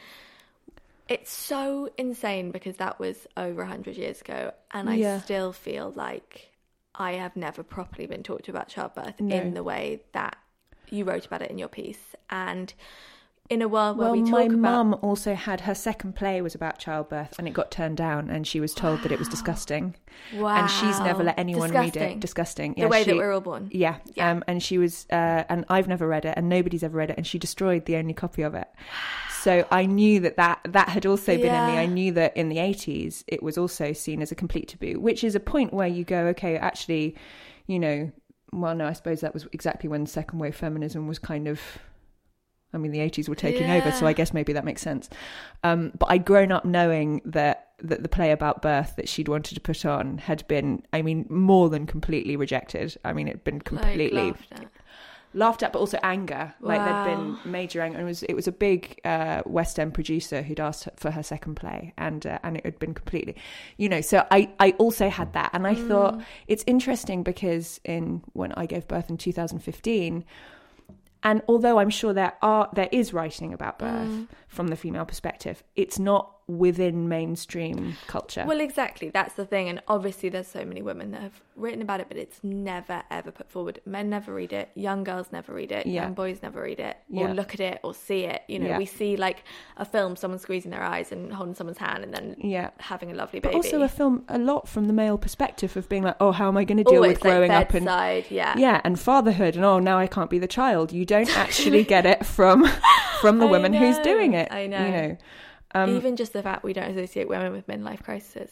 Speaker 1: it's so insane because that was over 100 years ago. And I
Speaker 3: Yeah.
Speaker 1: still feel like I have never properly been talked about childbirth
Speaker 3: No.
Speaker 1: in the way that you wrote about it in your piece. And in a world where
Speaker 3: Well,
Speaker 1: we talk
Speaker 3: my
Speaker 1: about
Speaker 3: mum also had her second play was about childbirth, and it got turned down, and she was told that it was disgusting. Wow and she's never let anyone read it. Disgusting.
Speaker 1: The way that we're all born.
Speaker 3: Yeah.
Speaker 1: Yeah.
Speaker 3: Um, and she was, uh, and I've never read it, and nobody's ever read it, and she destroyed the only copy of it. So I knew that that, that had also been in me. I knew that in the 80s it was also seen as a complete taboo, which is a point where you go, okay, actually, you know, well, no, I suppose that was exactly when second wave feminism was kind of. I mean, the 80s were taking over, so I guess maybe that makes sense. Um, but I'd grown up knowing that that the play about birth that she'd wanted to put on had been, I mean, more than completely rejected. I mean, it'd been completely
Speaker 1: Like, laughed at.
Speaker 3: laughed at, but also anger. Like there'd been major anger. And it was it was a big uh, West End producer who'd asked for her second play, and uh, and it had been completely, you know. So I I also had that, and I thought it's interesting because in when I gave birth in 2015. And although I'm sure there are there is writing about birth mm. from the female perspective, it's not within mainstream culture.
Speaker 1: Well, exactly. That's the thing. And obviously, there's so many women that have written about it, but it's never, ever put forward. Men never read it. Young girls never read it.
Speaker 3: Yeah.
Speaker 1: Young boys never read it. Or
Speaker 3: Yeah.
Speaker 1: look at it or see it. You know,
Speaker 3: Yeah.
Speaker 1: we see like a film, someone squeezing their eyes and holding someone's hand and then
Speaker 3: Yeah.
Speaker 1: having a lovely baby.
Speaker 3: but also a film a lot from the male perspective of being like, oh, how am I going to deal with
Speaker 1: it's like
Speaker 3: growing up and
Speaker 1: bedside, yeah.
Speaker 3: yeah, and fatherhood, and oh, now I can't be the child. You don't actually get it from from the
Speaker 1: I
Speaker 3: woman who's doing it.
Speaker 1: I know.
Speaker 3: You know. Um,
Speaker 1: Even just the fact we don't associate women with midlife crises.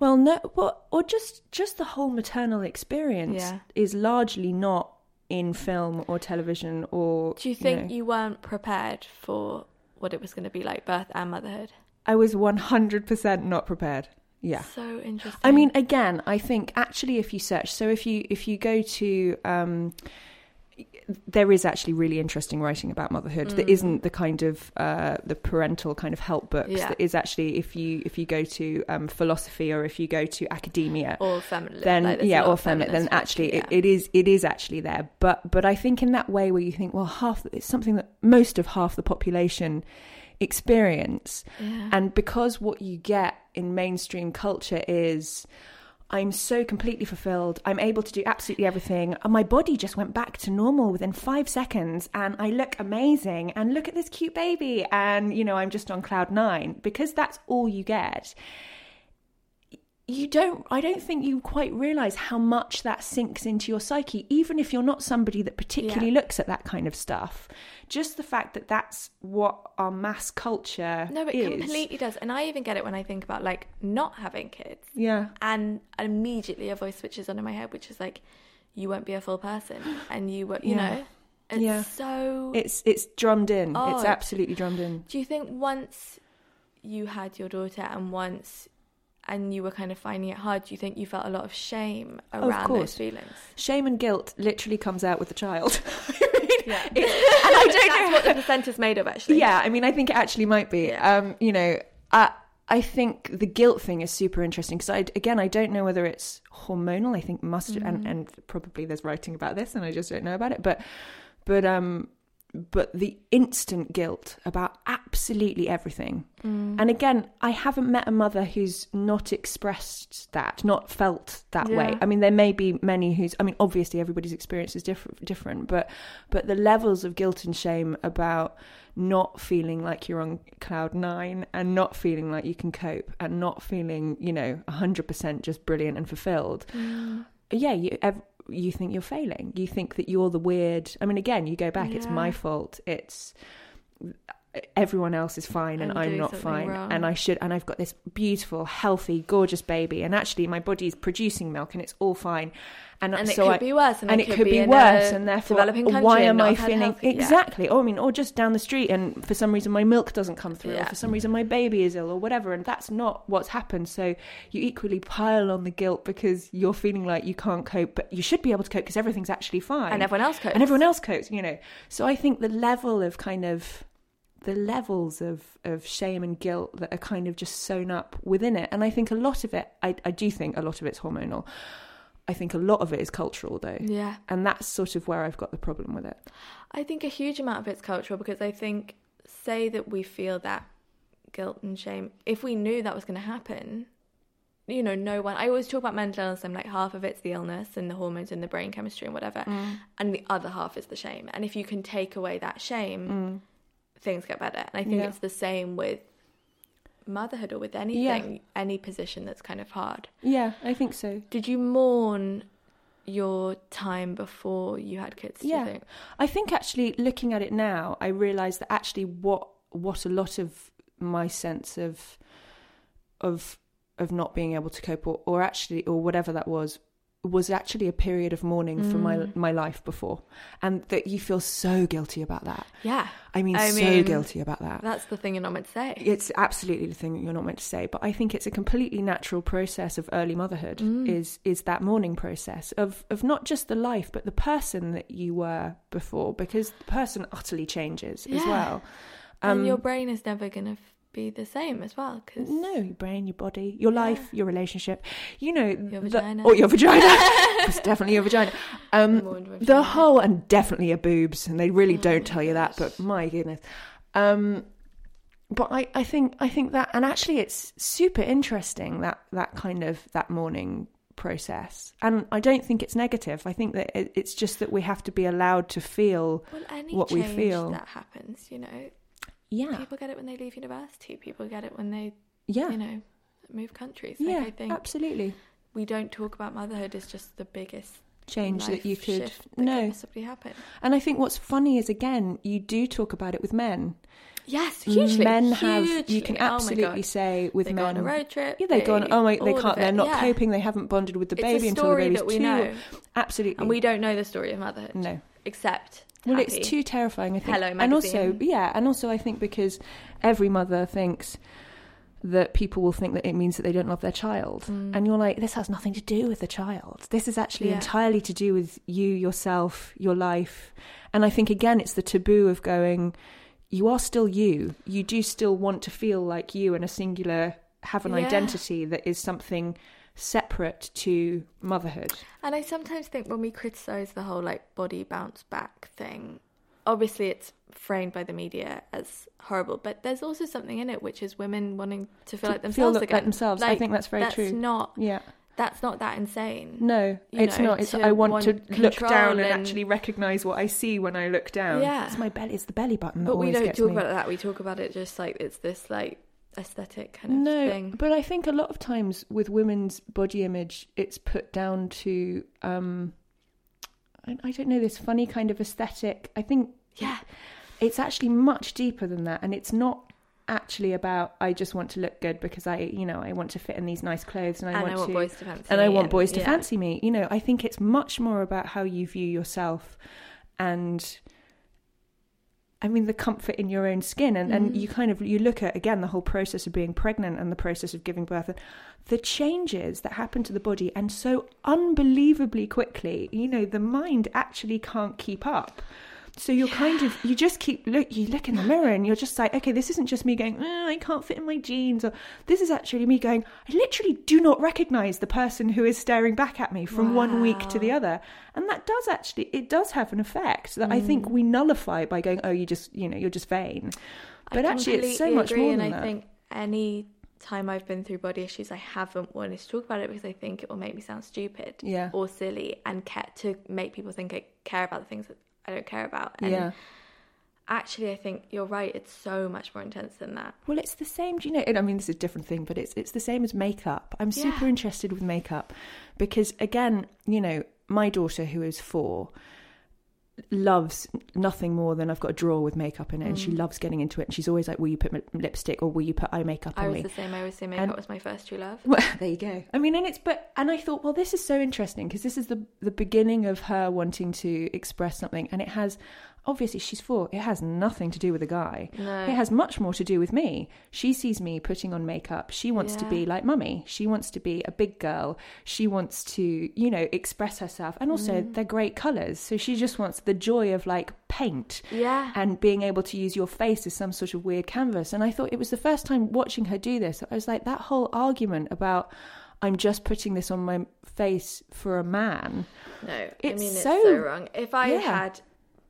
Speaker 3: Well, no, well, or just just the whole maternal experience
Speaker 1: Yeah.
Speaker 3: is largely not in film or television or.
Speaker 1: Do you think
Speaker 3: know.
Speaker 1: you weren't prepared for what it was going to be like, birth and motherhood?
Speaker 3: I was one hundred percent not prepared. Yeah.
Speaker 1: So interesting.
Speaker 3: I mean, again, I think actually, if you search, so if you if you go to, um, there is actually really interesting writing about motherhood that isn't the kind of uh, the parental kind of help books.
Speaker 1: Yeah.
Speaker 3: That is actually if you if you go to um, philosophy or if you go to academia,
Speaker 1: or feminine.
Speaker 3: then
Speaker 1: like,
Speaker 3: yeah, or
Speaker 1: of
Speaker 3: feminine, then actually
Speaker 1: yeah.
Speaker 3: it, it is it is actually there. But but I think in that way where you think, well, half it's something that most of half the population experience,
Speaker 1: Yeah.
Speaker 3: and because what you get in mainstream culture is. I'm so completely fulfilled. I'm able to do absolutely everything. And my body just went back to normal within five seconds, and I look amazing. And look at this cute baby. And, you know, I'm just on cloud nine because that's all you get you don't i don't think you quite realize how much that sinks into your psyche even if you're not somebody that particularly
Speaker 1: Yeah.
Speaker 3: looks at that kind of stuff just the fact that that's what our mass culture
Speaker 1: No, it
Speaker 3: is
Speaker 1: completely does. And I even get it when I think about like not having kids.
Speaker 3: yeah
Speaker 1: And immediately a voice switches on in my head, which is like, you won't be a full person. And you won't, you
Speaker 3: Yeah.
Speaker 1: know? It's
Speaker 3: Yeah.
Speaker 1: so.
Speaker 3: it's it's drummed in
Speaker 1: Oh,
Speaker 3: it's absolutely drummed in
Speaker 1: Do you think once you had your daughter and once. And you were kind of finding it hard. Do you think you felt a lot of shame oh,
Speaker 3: of
Speaker 1: around
Speaker 3: course.
Speaker 1: those feelings?
Speaker 3: shame and guilt literally comes out with the child
Speaker 1: Yeah,
Speaker 3: and i don't know
Speaker 1: what the placenta's made of, actually.
Speaker 3: Yeah, I mean, I think it actually might be. Um, you know, I I think the guilt thing is super interesting because I again I don't know whether it's hormonal. I think must and
Speaker 1: Mm-hmm.
Speaker 3: and probably there's writing about this and I just don't know about it. But but um but the instant guilt about absolutely everything.
Speaker 1: Mm.
Speaker 3: And again, I haven't met a mother who's not expressed that, not felt that way. I mean, there may be many who's. I mean, obviously, everybody's experience is different, different. But but the levels of guilt and shame about not feeling like you're on cloud nine and not feeling like you can cope and not feeling, you know, hundred percent just brilliant and fulfilled. Yeah, you. Ev- you think you're failing. You think that you're the weird. I mean, again, you go back. It's my fault. It's everyone else is fine and
Speaker 1: I'm
Speaker 3: I'm not fine.
Speaker 1: wrong.
Speaker 3: and I should and I've got this beautiful healthy gorgeous baby. And actually my body's producing milk and it's all fine. And,
Speaker 1: And it could
Speaker 3: I,
Speaker 1: be worse, and
Speaker 3: and
Speaker 1: it could
Speaker 3: could
Speaker 1: be
Speaker 3: be worse and therefore
Speaker 1: developing country
Speaker 3: why
Speaker 1: and
Speaker 3: am I feeling
Speaker 1: healthy- yeah.
Speaker 3: exactly. Oh I mean or just down the street and for some reason my milk doesn't come through or for some reason my baby is ill or whatever. And that's not what's happened. So you equally pile on the guilt because you're feeling like you can't cope but you should be able to cope because everything's actually fine.
Speaker 1: And everyone else copes.
Speaker 3: and everyone else copes you know. So i think the level of kind of the levels of of shame and guilt that are kind of just sewn up within it and i think a lot of it i, I do think a lot of it's hormonal i think a lot of it is cultural though
Speaker 1: Yeah.
Speaker 3: and that's sort of where i've got the problem with it
Speaker 1: I think a huge amount of it's cultural because I think, say that we feel that guilt and shame, if we knew that was going to happen, you know, no one. I always talk about mental illness. I'm like half of it's the illness and the hormones and the brain chemistry and whatever, mm. and the other half is the shame. And if you can take away that shame, mm. Things get better. And I think
Speaker 3: Yeah.
Speaker 1: it's the same with motherhood or with anything, any position that's kind of hard.
Speaker 3: yeah i think so
Speaker 1: Did you mourn your time before you had kids? Do
Speaker 3: yeah
Speaker 1: you think?
Speaker 3: i think actually looking at it now i realize that actually what what a lot of my sense of of of not being able to cope or, or actually or whatever that was was actually a period of mourning for my
Speaker 1: Mm.
Speaker 3: my life before and that you feel so guilty about that
Speaker 1: Yeah.
Speaker 3: i mean
Speaker 1: I
Speaker 3: so
Speaker 1: mean,
Speaker 3: guilty about that
Speaker 1: That's the thing you're not meant to say.
Speaker 3: it's absolutely the thing you're not meant to say but i think it's a completely natural process of early motherhood
Speaker 1: Mm.
Speaker 3: is is that mourning process of of not just the life but the person that you were before because the person utterly changes as
Speaker 1: Yeah.
Speaker 3: well
Speaker 1: and
Speaker 3: Um,
Speaker 1: your brain is never going to be the same as well. Cause
Speaker 3: no your brain your body your life your relationship. You know
Speaker 1: Your
Speaker 3: the-
Speaker 1: vagina.
Speaker 3: or your vagina. It's definitely your vagina. Um
Speaker 1: vagina.
Speaker 3: the whole and definitely your boobs and they really don't tell you that but my goodness. Um but I, I think I think that and actually it's super interesting that that kind of that mourning process. And I don't think it's negative. I think that it, it's just that we have to be allowed to feel
Speaker 1: Well,
Speaker 3: what we feel.
Speaker 1: that happens, you know,
Speaker 3: yeah
Speaker 1: people get it when they leave university. People get it when they,
Speaker 3: yeah
Speaker 1: you know, move countries. Like,
Speaker 3: yeah
Speaker 1: I think
Speaker 3: absolutely
Speaker 1: we don't talk about motherhood as just the biggest
Speaker 3: change that you could
Speaker 1: that
Speaker 3: no
Speaker 1: possibly happen.
Speaker 3: and I think what's funny is again you do talk about it with men
Speaker 1: Yes, hugely.
Speaker 3: men have you can
Speaker 1: Oh
Speaker 3: absolutely
Speaker 1: God.
Speaker 3: say with
Speaker 1: they
Speaker 3: men
Speaker 1: go on a road trip.
Speaker 3: yeah they go on oh my they can't they're not
Speaker 1: yeah.
Speaker 3: coping they haven't bonded with the
Speaker 1: It's
Speaker 3: baby until the baby's
Speaker 1: that we
Speaker 3: two
Speaker 1: know.
Speaker 3: absolutely
Speaker 1: and we don't know the story of motherhood.
Speaker 3: no
Speaker 1: except
Speaker 3: Well,
Speaker 1: happy.
Speaker 3: it's too terrifying. I think.
Speaker 1: Hello,
Speaker 3: and also, yeah, and also, I think because every mother thinks that people will think that it means that they don't love their child, and you're like, this has nothing to do with the child. This is actually
Speaker 1: Mm. Yeah.
Speaker 3: entirely to do with you, yourself, your life. And I think again, it's the taboo of going. You are still you. You do still want to feel like you and a singular have an
Speaker 1: Yeah.
Speaker 3: identity that is something separate to motherhood.
Speaker 1: And I sometimes think when we criticize the whole like body bounce back thing, obviously it's framed by the media as horrible, but there's also something in it which is women wanting to feel
Speaker 3: To
Speaker 1: like
Speaker 3: feel
Speaker 1: themselves
Speaker 3: like
Speaker 1: again.
Speaker 3: themselves. I think that's very
Speaker 1: that's
Speaker 3: true.
Speaker 1: Not
Speaker 3: Yeah.
Speaker 1: that's not that insane.
Speaker 3: No, it's
Speaker 1: know,
Speaker 3: not. It's I want, to look down and,
Speaker 1: and-
Speaker 3: actually recognise what I see when I look down.
Speaker 1: Yeah.
Speaker 3: it's my belly. It's the belly button that
Speaker 1: But we don't talk about that. We talk about it just like it's this like aesthetic kind of
Speaker 3: no,
Speaker 1: thing.
Speaker 3: but I think a lot of times with women's body image, it's put down to um, I, I don't know this funny kind of aesthetic. I think
Speaker 1: Yeah.
Speaker 3: it's actually much deeper than that, and it's not actually about I just want to look good because I you know I want to fit in these nice clothes and I
Speaker 1: And
Speaker 3: want
Speaker 1: I want
Speaker 3: to
Speaker 1: boys to fancy
Speaker 3: and I want
Speaker 1: and-
Speaker 3: boys to
Speaker 1: yeah.
Speaker 3: fancy me. You know, I think it's much more about how you view yourself and I mean the comfort in your own skin and, and
Speaker 1: Mm.
Speaker 3: you kind of you look at again the whole process of being pregnant and the process of giving birth and the changes that happen to the body and so unbelievably quickly, you know, the mind actually can't keep up. So you're kind of you just keep look you look in the mirror and you're just like okay this isn't just me going "Eh, I can't fit in my jeans or this is actually me going I literally do not recognize the person who is staring back at me from one week to the other. And that does actually it does have an effect that I
Speaker 1: Mm.
Speaker 3: think we nullify by going oh you just you know you're just vain. But
Speaker 1: I
Speaker 3: actually it's so much
Speaker 1: agree,
Speaker 3: more
Speaker 1: and
Speaker 3: than
Speaker 1: I
Speaker 3: that.
Speaker 1: think any time I've been through body issues, I haven't wanted to talk about it because I think it will make me sound stupid
Speaker 3: Yeah.
Speaker 1: or silly and ca- to make people think I care about the things that I don't care about. And
Speaker 3: yeah
Speaker 1: actually, I think you're right. It's so much more intense than that.
Speaker 3: Well, it's the same. Do you know? and I mean, this is a different thing, but it's it's the same as makeup. I'm super
Speaker 1: Yeah.
Speaker 3: interested with makeup because, again, you know, my daughter who is four loves nothing more than I've got a drawer with makeup in it, and she mm. loves getting into it. And she's always like, "Will you put m- lipstick or will you put eye makeup
Speaker 1: I
Speaker 3: on
Speaker 1: was
Speaker 3: me?"
Speaker 1: the same. I always say makeup
Speaker 3: And-
Speaker 1: was my first true love.
Speaker 3: Well, there you go. I mean, and it's but and I thought, well, this is so interesting because this is the the beginning of her wanting to express something, and it has obviously she's four. It has nothing to do with a guy.
Speaker 1: No.
Speaker 3: It has much more to do with me. She sees me putting on makeup. She wants to be like mummy. She wants to be a big girl. She wants to, you know, express herself. And also,
Speaker 1: Mm.
Speaker 3: they're great colors. So she just wants the joy of like paint
Speaker 1: Yeah.
Speaker 3: and being able to use your face as some sort of weird canvas. And I thought it was the first time watching her do this. I was like, that whole argument about I'm just putting this on my face for a man.
Speaker 1: No, I
Speaker 3: It's
Speaker 1: mean it's
Speaker 3: so-
Speaker 1: so, wrong. If I
Speaker 3: Yeah.
Speaker 1: had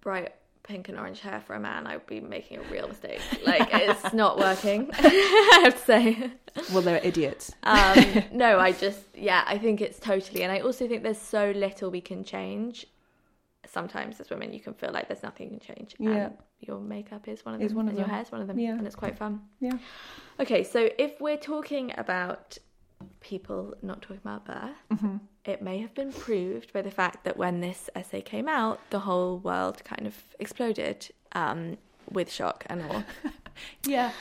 Speaker 1: bright pink and orange hair for a man, I would be making a real mistake. Like it's not working. I have to say.
Speaker 3: Well, they're idiots.
Speaker 1: Um, no, I just yeah, I think it's totally, and I also think there's so little we can change. Sometimes as women, you can feel like there's nothing you can change.
Speaker 3: Yeah.
Speaker 1: And your makeup is one of them,
Speaker 3: Is one of
Speaker 1: and
Speaker 3: them.
Speaker 1: your hair's one of them,
Speaker 3: Yeah.
Speaker 1: and it's quite fun.
Speaker 3: Yeah.
Speaker 1: Okay, so if we're talking about people not talking about birth,
Speaker 3: Mm-hmm.
Speaker 1: It may have been proved by the fact that when this essay came out, the whole world kind of exploded um, with shock and awe.
Speaker 3: Yeah.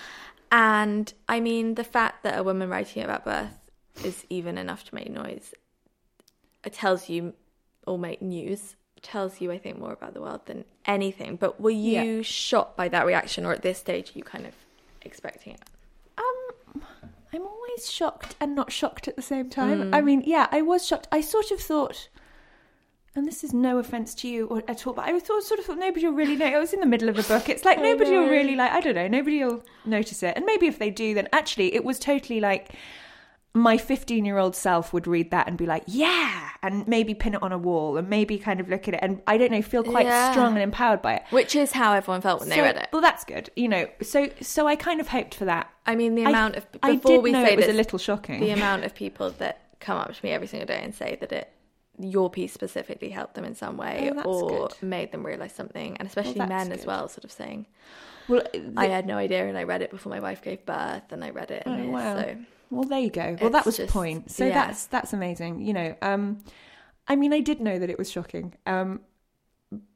Speaker 1: and I mean, the fact that a woman writing about birth is even enough to make noise, it tells you, or make news, tells you, I think, more about the world than anything. But were you
Speaker 3: Yeah.
Speaker 1: shocked by that reaction, or at this stage, are you kind of expecting it?
Speaker 3: I'm always shocked and not shocked at the same time. Hmm. I mean, yeah, I was shocked. I sort of thought, and this is no offense to you or at all, but I thought, sort of thought nobody will really know. I was in the middle of a book. It's like nobody will really like. I don't know. Nobody will notice it, and maybe if they do, then actually, it was totally like my 15 year old self would read that and be like, yeah, and maybe pin it on a wall and maybe kind of look at it and I don't know, feel quite
Speaker 1: Yeah.
Speaker 3: strong and empowered by it.
Speaker 1: Which is how everyone felt when they read it.
Speaker 3: Well, that's good, you know. So, so I kind of hoped for that.
Speaker 1: I mean, the
Speaker 3: I-
Speaker 1: amount of before we say
Speaker 3: it was a little shocking.
Speaker 1: the amount of people that come up to me every single day and say that it your piece specifically helped them in some way
Speaker 3: Oh,
Speaker 1: or
Speaker 3: good.
Speaker 1: made them realize something, and especially
Speaker 3: that's
Speaker 1: men as well, sort of saying,
Speaker 3: well,
Speaker 1: "I had no idea, and I read it before my wife gave birth, and I read it." Oh, and
Speaker 3: Oh, wow.
Speaker 1: So
Speaker 3: Well, there you go. Well, that
Speaker 1: It's
Speaker 3: was the point. So
Speaker 1: yeah.
Speaker 3: that's that's amazing. You know, um, I mean, I did know that it was shocking, um,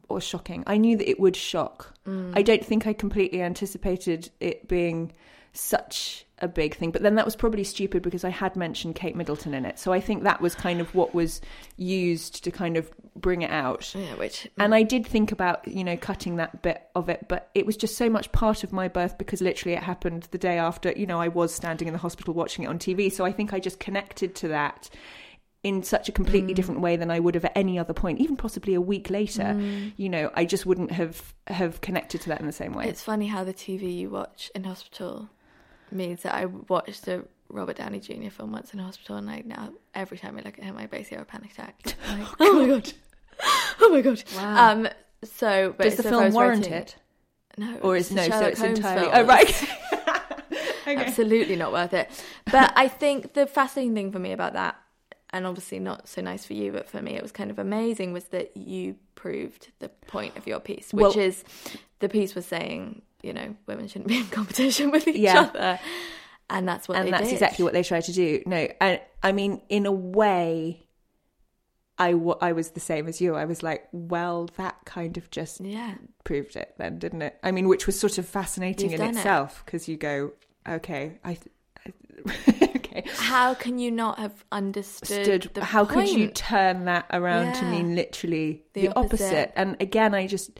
Speaker 3: or shocking. I knew that it would shock.
Speaker 1: Mm.
Speaker 3: I don't think I completely anticipated it being such a big thing. But then that was probably stupid because I had mentioned Kate Middleton in it. So I think that was kind of what was used to kind of bring it out.
Speaker 1: yeah, which
Speaker 3: And I did think about, you know, cutting that bit of it, but it was just so much part of my birth because literally it happened the day after, you know, I was standing in the hospital watching it on TV. So I think I just connected to that in such a
Speaker 1: Mm.
Speaker 3: completely different way than I would have at any other point, even possibly a week later.
Speaker 1: Mm.
Speaker 3: You know, I just wouldn't have have connected to that in the same way.
Speaker 1: it's funny how the TV you watch in hospital means that I watched a Robert Downey Jr. film once in hospital, and like now every time I look at him, I basically have a panic attack. Like, oh my god, oh my god.
Speaker 3: Wow.
Speaker 1: Um. So, but
Speaker 3: Does the film warrant
Speaker 1: writing-
Speaker 3: it?
Speaker 1: No,
Speaker 3: Or is no, so it's
Speaker 1: Holmes
Speaker 3: entirely
Speaker 1: film.
Speaker 3: Oh right. okay.
Speaker 1: Absolutely not worth it. But I think the fascinating thing for me about that, and obviously not so nice for you, but for me it was kind of amazing, was that you proved the point of your piece, which
Speaker 3: Well-
Speaker 1: is the piece was saying, you know, women shouldn't be in competition with each
Speaker 3: Yeah.
Speaker 1: other, and that's what
Speaker 3: and
Speaker 1: they
Speaker 3: that's
Speaker 1: did.
Speaker 3: exactly what they tried to do. No, I, I mean, in a way, I, w- I was the same as you. I was like, well, that kind of just
Speaker 1: Yeah,
Speaker 3: proved it then, didn't it? I mean, which was sort of fascinating
Speaker 1: You've
Speaker 3: in itself because you go, okay, I, I okay.
Speaker 1: how can you not have understood?
Speaker 3: Stood, how could you turn that around to mean literally
Speaker 1: The
Speaker 3: the, opposite.
Speaker 1: opposite.
Speaker 3: And again, I just,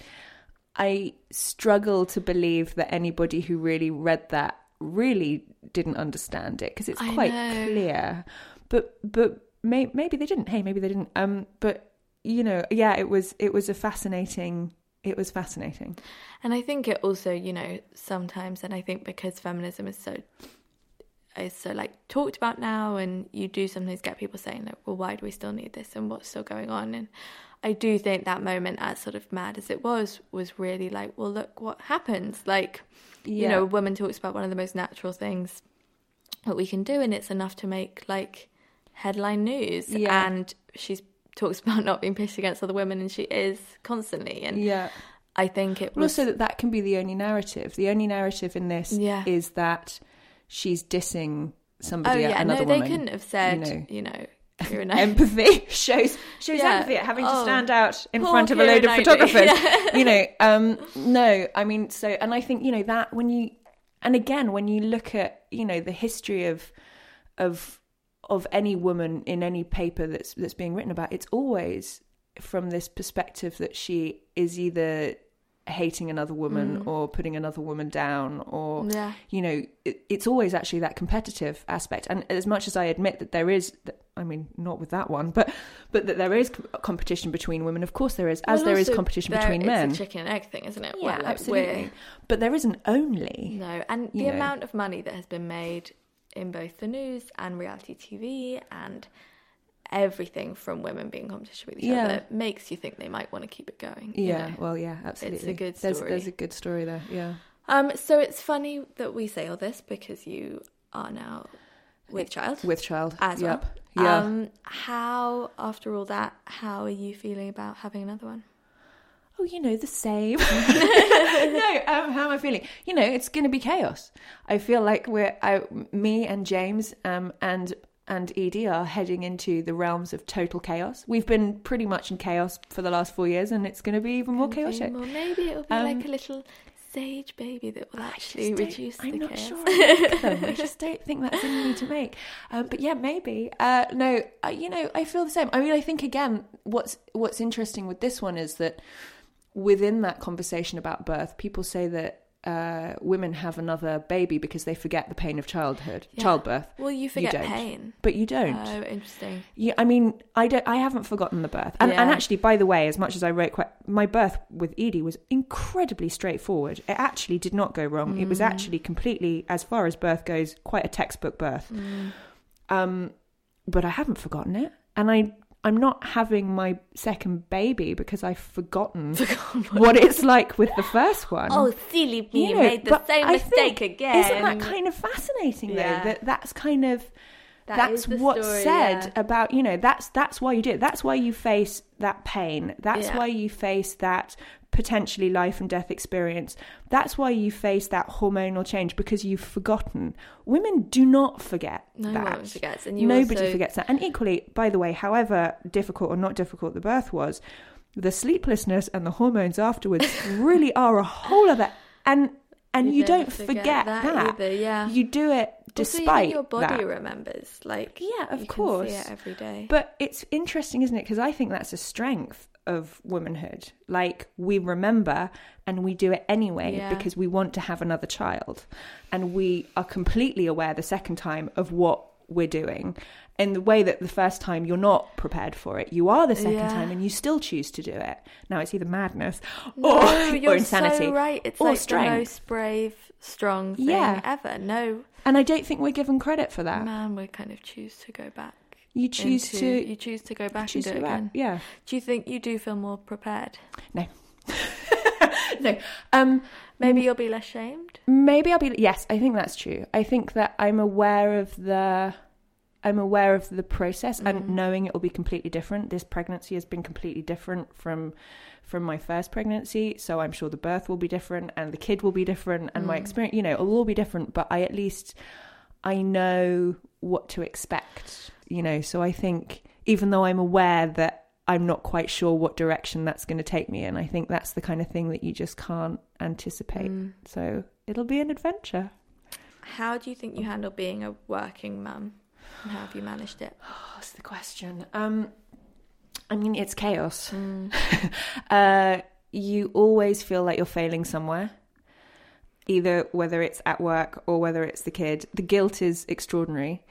Speaker 3: I struggle to believe that anybody who really read that really didn't understand it because it's
Speaker 1: I
Speaker 3: quite
Speaker 1: know.
Speaker 3: clear. But but may, maybe they didn't. Hey, maybe they didn't. Um, but you know, yeah, it was it was a fascinating. It was fascinating.
Speaker 1: And I think it also, you know, sometimes, and I think because feminism is so is so like talked about now, and you do sometimes get people saying like, "Well, why do we still need this?" and what's still going on. And I do think that moment, as sort of mad as it was, was really like, "Well, look what happens." Like, you know, a woman talks about one of the most natural things that we can do, and it's enough to make like headline news.
Speaker 3: Yeah.
Speaker 1: And she's talks about not being pissed against other women, and she is constantly. And
Speaker 3: Yeah.
Speaker 1: I think it was
Speaker 3: also that that can be the only narrative. The only narrative in this
Speaker 1: Yeah.
Speaker 3: is that she's dissing somebody.
Speaker 1: Oh yeah,
Speaker 3: another
Speaker 1: no, they couldn't have said,
Speaker 3: know.
Speaker 1: you know, you're a nice.
Speaker 3: empathy shows shows
Speaker 1: Yeah.
Speaker 3: empathy at having to
Speaker 1: Oh,
Speaker 3: stand out in front of a load of photographers you know um no i mean so and i think you know that when you and again when you look at you know the history of of of any woman in any paper that's that's being written about it's always from this perspective that she is either hating another woman or putting another woman down or
Speaker 1: Mm. Yeah.
Speaker 3: you know it, it's always actually that competitive aspect and as much as i admit that there is i mean not with that one but but that there is com- competition between women of course there is as
Speaker 1: Well,
Speaker 3: there is competition
Speaker 1: there-
Speaker 3: between men
Speaker 1: It's a chicken and egg thing, isn't it?
Speaker 3: yeah
Speaker 1: like,
Speaker 3: absolutely
Speaker 1: we're-
Speaker 3: but there isn't only
Speaker 1: No, and the
Speaker 3: know.
Speaker 1: amount of money that has been made in both the news and reality TV and everything from women being in competition with each
Speaker 3: Yeah.
Speaker 1: other makes you think they might want to keep it going. you
Speaker 3: yeah
Speaker 1: know?
Speaker 3: well yeah absolutely It's a
Speaker 1: good
Speaker 3: there's,
Speaker 1: story.
Speaker 3: there's a good story there yeah
Speaker 1: Um. So it's funny that we say all this because you are now with child.
Speaker 3: with child
Speaker 1: as
Speaker 3: yep
Speaker 1: well.
Speaker 3: yeah
Speaker 1: Um. How after all that, how are you feeling about having another one?
Speaker 3: oh, you know, the same. no, um, how am I feeling? You know, it's going to be chaos. I feel like we're, I, me and James um, and and Edie are heading into the realms of total chaos. We've been pretty much in chaos for the last four years, and it's going to be even more chaotic.
Speaker 1: Or maybe it'll be
Speaker 3: Um,
Speaker 1: like a little sage baby that will actually reduce
Speaker 3: I'm
Speaker 1: the
Speaker 3: not
Speaker 1: chaos.
Speaker 3: sure. I like them. I just don't think that's easy to make. Um, but yeah, maybe. Uh, no, uh, you know, I feel the same. I mean, I think again, what's what's interesting with this one is that within that conversation about birth, people say that uh, women have another baby because they forget the pain of childhood,
Speaker 1: Yeah.
Speaker 3: childbirth.
Speaker 1: Well, you forget
Speaker 3: don't.
Speaker 1: pain.
Speaker 3: but you don't.
Speaker 1: Oh, interesting.
Speaker 3: Yeah, I mean, I don't. I haven't forgotten the birth, and, and actually, by the way, as much as I wrote, quite, my birth with Edie was incredibly straightforward. It actually did not go wrong. It was
Speaker 1: Mm.
Speaker 3: actually completely, as far as birth goes, quite a textbook birth.
Speaker 1: Mm.
Speaker 3: Um, but I haven't forgotten it, and I I'm not having my second baby because I've forgotten what it's like with the first one.
Speaker 1: Oh, silly me,
Speaker 3: You know,
Speaker 1: made the same
Speaker 3: I
Speaker 1: mistake
Speaker 3: think-
Speaker 1: again.
Speaker 3: Isn't that kind of fascinating though?
Speaker 1: Yeah.
Speaker 3: That that's kind of
Speaker 1: That
Speaker 3: that's what's
Speaker 1: story,
Speaker 3: said
Speaker 1: yeah.
Speaker 3: about you know that's that's why you do it. That's why you face that pain. That's
Speaker 1: Yeah.
Speaker 3: why you face that potentially life and death experience. That's why you face that hormonal change because you've forgotten. Women do not forget
Speaker 1: No
Speaker 3: that.
Speaker 1: one forgets, and you
Speaker 3: Nobody
Speaker 1: also-
Speaker 3: forgets that. And equally, by the way, however difficult or not difficult the birth was, the sleeplessness and the hormones afterwards really are a whole other and and you,
Speaker 1: You
Speaker 3: don't
Speaker 1: don't
Speaker 3: forget,
Speaker 1: forget
Speaker 3: that,
Speaker 1: that either, yeah.
Speaker 3: you do it
Speaker 1: Also,
Speaker 3: despite
Speaker 1: your body
Speaker 3: that.
Speaker 1: remembers. Like,
Speaker 3: Yeah, of course.
Speaker 1: Can see it every day.
Speaker 3: But it's interesting, isn't it? Because I think that's a strength of womanhood. Like we remember and we do it anyway
Speaker 1: Yeah.
Speaker 3: because we want to have another child, and we are completely aware the second time of what we're doing. In the way that the first time you're not prepared for it, you are the second
Speaker 1: Yeah.
Speaker 3: time, and you still choose to do it. Now it's either madness
Speaker 1: no,
Speaker 3: or,
Speaker 1: you're
Speaker 3: or insanity,
Speaker 1: so right. It's
Speaker 3: or
Speaker 1: like
Speaker 3: strength.
Speaker 1: the most brave, strong thing
Speaker 3: Yeah.
Speaker 1: ever. No,
Speaker 3: And I don't think we're given credit for that.
Speaker 1: man, we kind of choose to go back.
Speaker 3: You choose
Speaker 1: into-
Speaker 3: to
Speaker 1: You choose to go back and do it
Speaker 3: go back. Yeah.
Speaker 1: Do you think you do feel more prepared?
Speaker 3: No. no. Um.
Speaker 1: Maybe you'll be less shamed.
Speaker 3: Maybe I'll be. Yes, I think that's true. I think that I'm aware of the. I'm aware of the process and knowing it will be completely different. This pregnancy has been completely different from from my first pregnancy, so I'm sure the birth will be different and the kid will be different and my experience, you know, it'll all be different. But I at least I know what to expect, you know. So I think even though I'm aware that I'm not quite sure what direction that's going to take me in, I think that's the kind of thing that you just can't anticipate. So it'll be an adventure.
Speaker 1: How do you think you handle being a working mum? And how have you managed it?
Speaker 3: What's the question? Um, I mean, it's chaos. uh, you always feel like you're failing somewhere, either whether it's at work or whether it's the kid. The guilt is extraordinary,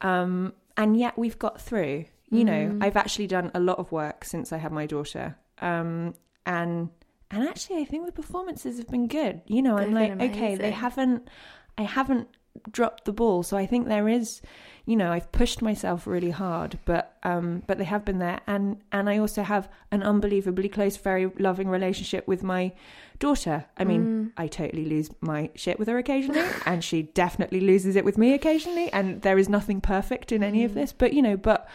Speaker 3: um, and yet we've got through. You know, I've actually done a lot of work since I had my daughter, um, and and actually, I think the performances have been good. You know, I'm like, okay, they haven't, I haven't dropped the ball. So I think there is, you know, I've pushed myself really hard, but um, but they have been there, and and I also have an unbelievably close, very loving relationship with my daughter. I mean, I totally lose my shit with her occasionally, and she definitely loses it with me occasionally, and there is nothing perfect in any of this, but you know, but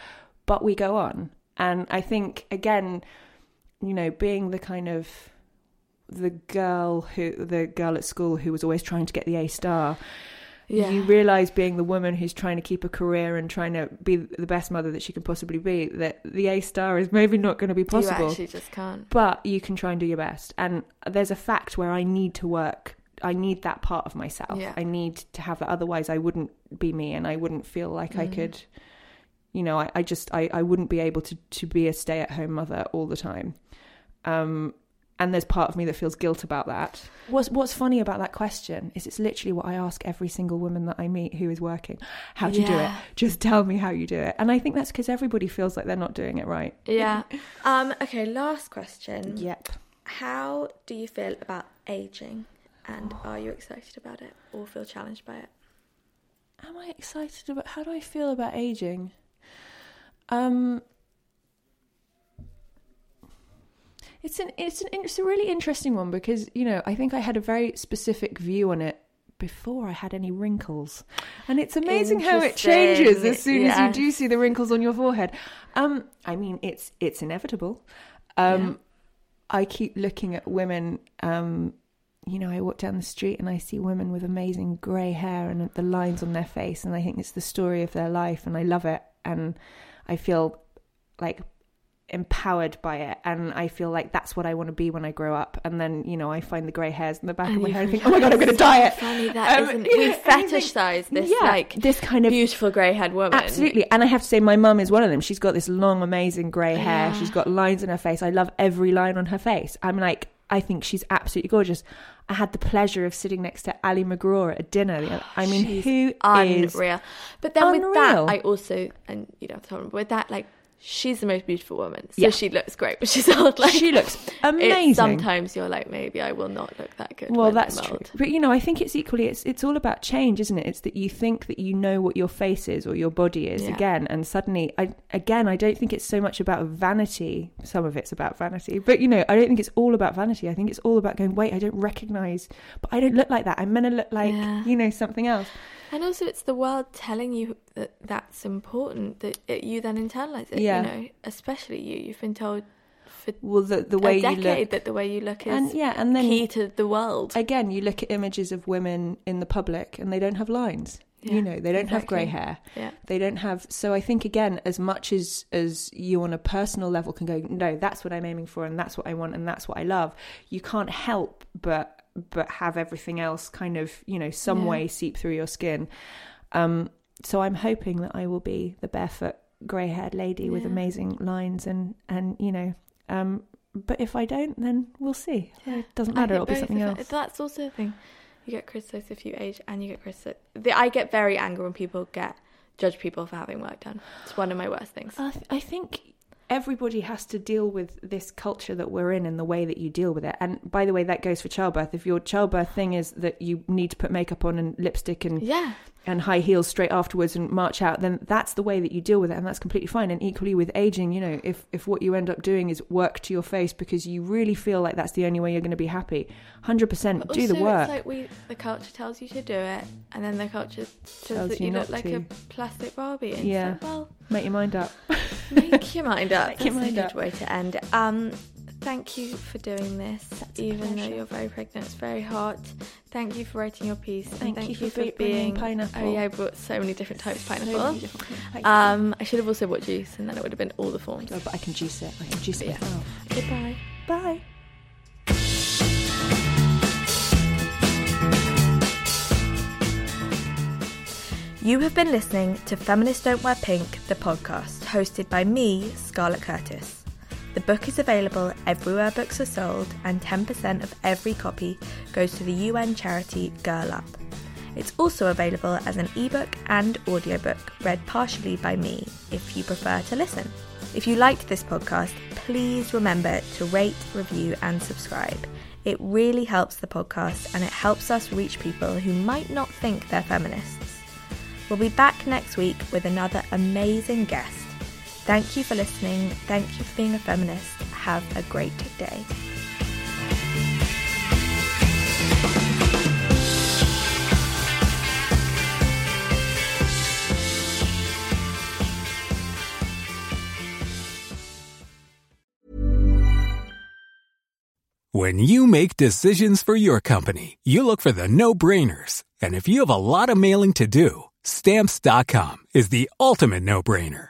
Speaker 3: but we go on, and I think again, you know, being the kind of the girl who the girl at school who was always trying to get the A star. You realize being the woman who's trying to keep a career and trying to be the best mother that she can possibly be that the A star is maybe not going to be
Speaker 1: You
Speaker 3: possible.
Speaker 1: actually just can't.
Speaker 3: But you can try and do your best. And there's a fact where I need to work. I need that part of myself.
Speaker 1: Yeah.
Speaker 3: I need to have that. Otherwise, I wouldn't be me and I wouldn't feel like I could, you know, I, I just, I, I wouldn't be able to, to be a stay at home mother all the time. Um, and there's part of me that feels guilt about that. What's What's funny about that question is it's literally what I ask every single woman that I meet who is working. How do you do it? Just tell me how you do it. And I think that's because everybody feels like they're not doing it right.
Speaker 1: Yeah. um. Okay. Last question.
Speaker 3: Yep.
Speaker 1: How do you feel about aging, and are you excited about it or feel challenged by it?
Speaker 3: Am I excited about how do I feel about aging? Um It's an it's an it's a really interesting one because, you know, I think I had a very specific view on it before I had any wrinkles. And it's amazing how it changes as soon as you do see the wrinkles on your forehead. Um I mean, it's it's inevitable. Um I keep looking at women um you know, I walk down the street and I see women with amazing grey hair and the lines on their face, and I think it's the story of their life, and I love it, and I feel like empowered by it, and I feel like that's what I want to be when I grow up. And then, you know, I find the grey hairs in the back of my head, and think, oh my god, I'm going to dye it.
Speaker 1: Funny that
Speaker 3: Um,
Speaker 1: not
Speaker 3: you
Speaker 1: We
Speaker 3: know, and you think-
Speaker 1: fetishize this
Speaker 3: yeah,
Speaker 1: like
Speaker 3: this kind of
Speaker 1: beautiful grey-haired woman.
Speaker 3: Absolutely. And I have to say, my mum is one of them. She's got this long, amazing grey hair.
Speaker 1: Yeah.
Speaker 3: She's got lines in her face. I love every line on her face. I'm like, I think she's absolutely gorgeous. I had the pleasure of sitting next to Ali MacGraw at a dinner. I mean,
Speaker 1: She's
Speaker 3: who is
Speaker 1: unreal. But then with that. I also and you don't have to tell with that like she's the most beautiful woman. So
Speaker 3: Yeah.
Speaker 1: she looks great, but she's old. Like,
Speaker 3: She looks amazing.
Speaker 1: Sometimes you're like, maybe I will not look that good.
Speaker 3: Well, that's
Speaker 1: I'm
Speaker 3: true.
Speaker 1: old.
Speaker 3: But you know, I think it's equally it's it's all about change, isn't it? It's that you think that you know what your face is or your body is
Speaker 1: Yeah.
Speaker 3: again, and suddenly, I again, I don't think it's so much about vanity. Some of it's about vanity, but you know, I don't think it's all about vanity. I think it's all about going, wait, I don't recognize, but I don't look like that. I'm gonna look like
Speaker 1: Yeah.
Speaker 3: you know something else.
Speaker 1: And also, it's the world telling you that that's important, that it, you then internalize it.
Speaker 3: Yeah.
Speaker 1: You know, especially you. You've been told for
Speaker 3: Well, the the way you look,
Speaker 1: that the way you look is
Speaker 3: and yeah, and then
Speaker 1: key to the world.
Speaker 3: again, you look at images of women in the public, and they don't have lines.
Speaker 1: Yeah,
Speaker 3: you know, they don't have grey hair.
Speaker 1: yeah.
Speaker 3: they don't have so i think again as much as as you on a personal level can go no that's what i'm aiming for and that's what i want and that's what i love you can't help but but have everything else kind of you know some
Speaker 1: Yeah.
Speaker 3: way seep through your skin um so i'm hoping that i will be the barefoot grey haired lady with amazing lines and and you know um but if i don't then we'll see it doesn't matter it'll be something else
Speaker 1: That's also a thing. You get criticised if you age, and you get criticised. The, I get very angry when people get judge people for having work done. It's one of my worst things.
Speaker 3: I, th- I think everybody has to deal with this culture that we're in and the way that you deal with it. And by the way, that goes for childbirth. If your childbirth thing is that you need to put makeup on and lipstick and
Speaker 1: yeah,
Speaker 3: and high heels straight afterwards and march out, then that's the way that you deal with it, and that's completely fine. And equally with aging, you know, if if what you end up doing is work to your face because you really feel like that's the only way you're going to be happy, hundred percent do the
Speaker 1: also,
Speaker 3: work.
Speaker 1: It's like we, the culture tells you to do it, and then the culture says
Speaker 3: Tells
Speaker 1: that
Speaker 3: you
Speaker 1: you, look like
Speaker 3: to.
Speaker 1: a plastic Barbie. And
Speaker 3: Yeah.
Speaker 1: like, well,
Speaker 3: Make your mind up.
Speaker 1: make your mind up.
Speaker 3: Make your mind
Speaker 1: a
Speaker 3: up.
Speaker 1: good way to end. Um, thank you for doing this,
Speaker 3: a
Speaker 1: even though you're very pregnant. It's very hot. Thank you for writing your piece. and
Speaker 3: Thank
Speaker 1: thank
Speaker 3: you for
Speaker 1: for being
Speaker 3: pineapple.
Speaker 1: Oh yeah, I brought so many different types of pineapple.
Speaker 3: many different kinds. Thank you.
Speaker 1: Um, I should have also bought juice, and then it would have been all the forms.
Speaker 3: Oh, but I can juice it. I can juice it
Speaker 1: Yeah.
Speaker 3: myself.
Speaker 1: Goodbye.
Speaker 3: Bye.
Speaker 1: You have been listening to Feminists Don't Wear Pink, the podcast, hosted by me, Scarlett Curtis. The book is available everywhere books are sold, and 10% of every copy goes to the UN charity Girl Up. It's also available as an ebook and audiobook, read partially by me if you prefer to listen. If you liked this podcast, please remember to rate, review, and subscribe. It really helps the podcast and it helps us reach people who might not think they're feminists. We'll be back next week with another amazing guest. Thank you for listening. Thank you for being a feminist. Have a great day.
Speaker 4: When you make decisions for your company, you look for the no brainers. And if you have a lot of mailing to do, stamps.com is the ultimate no brainer.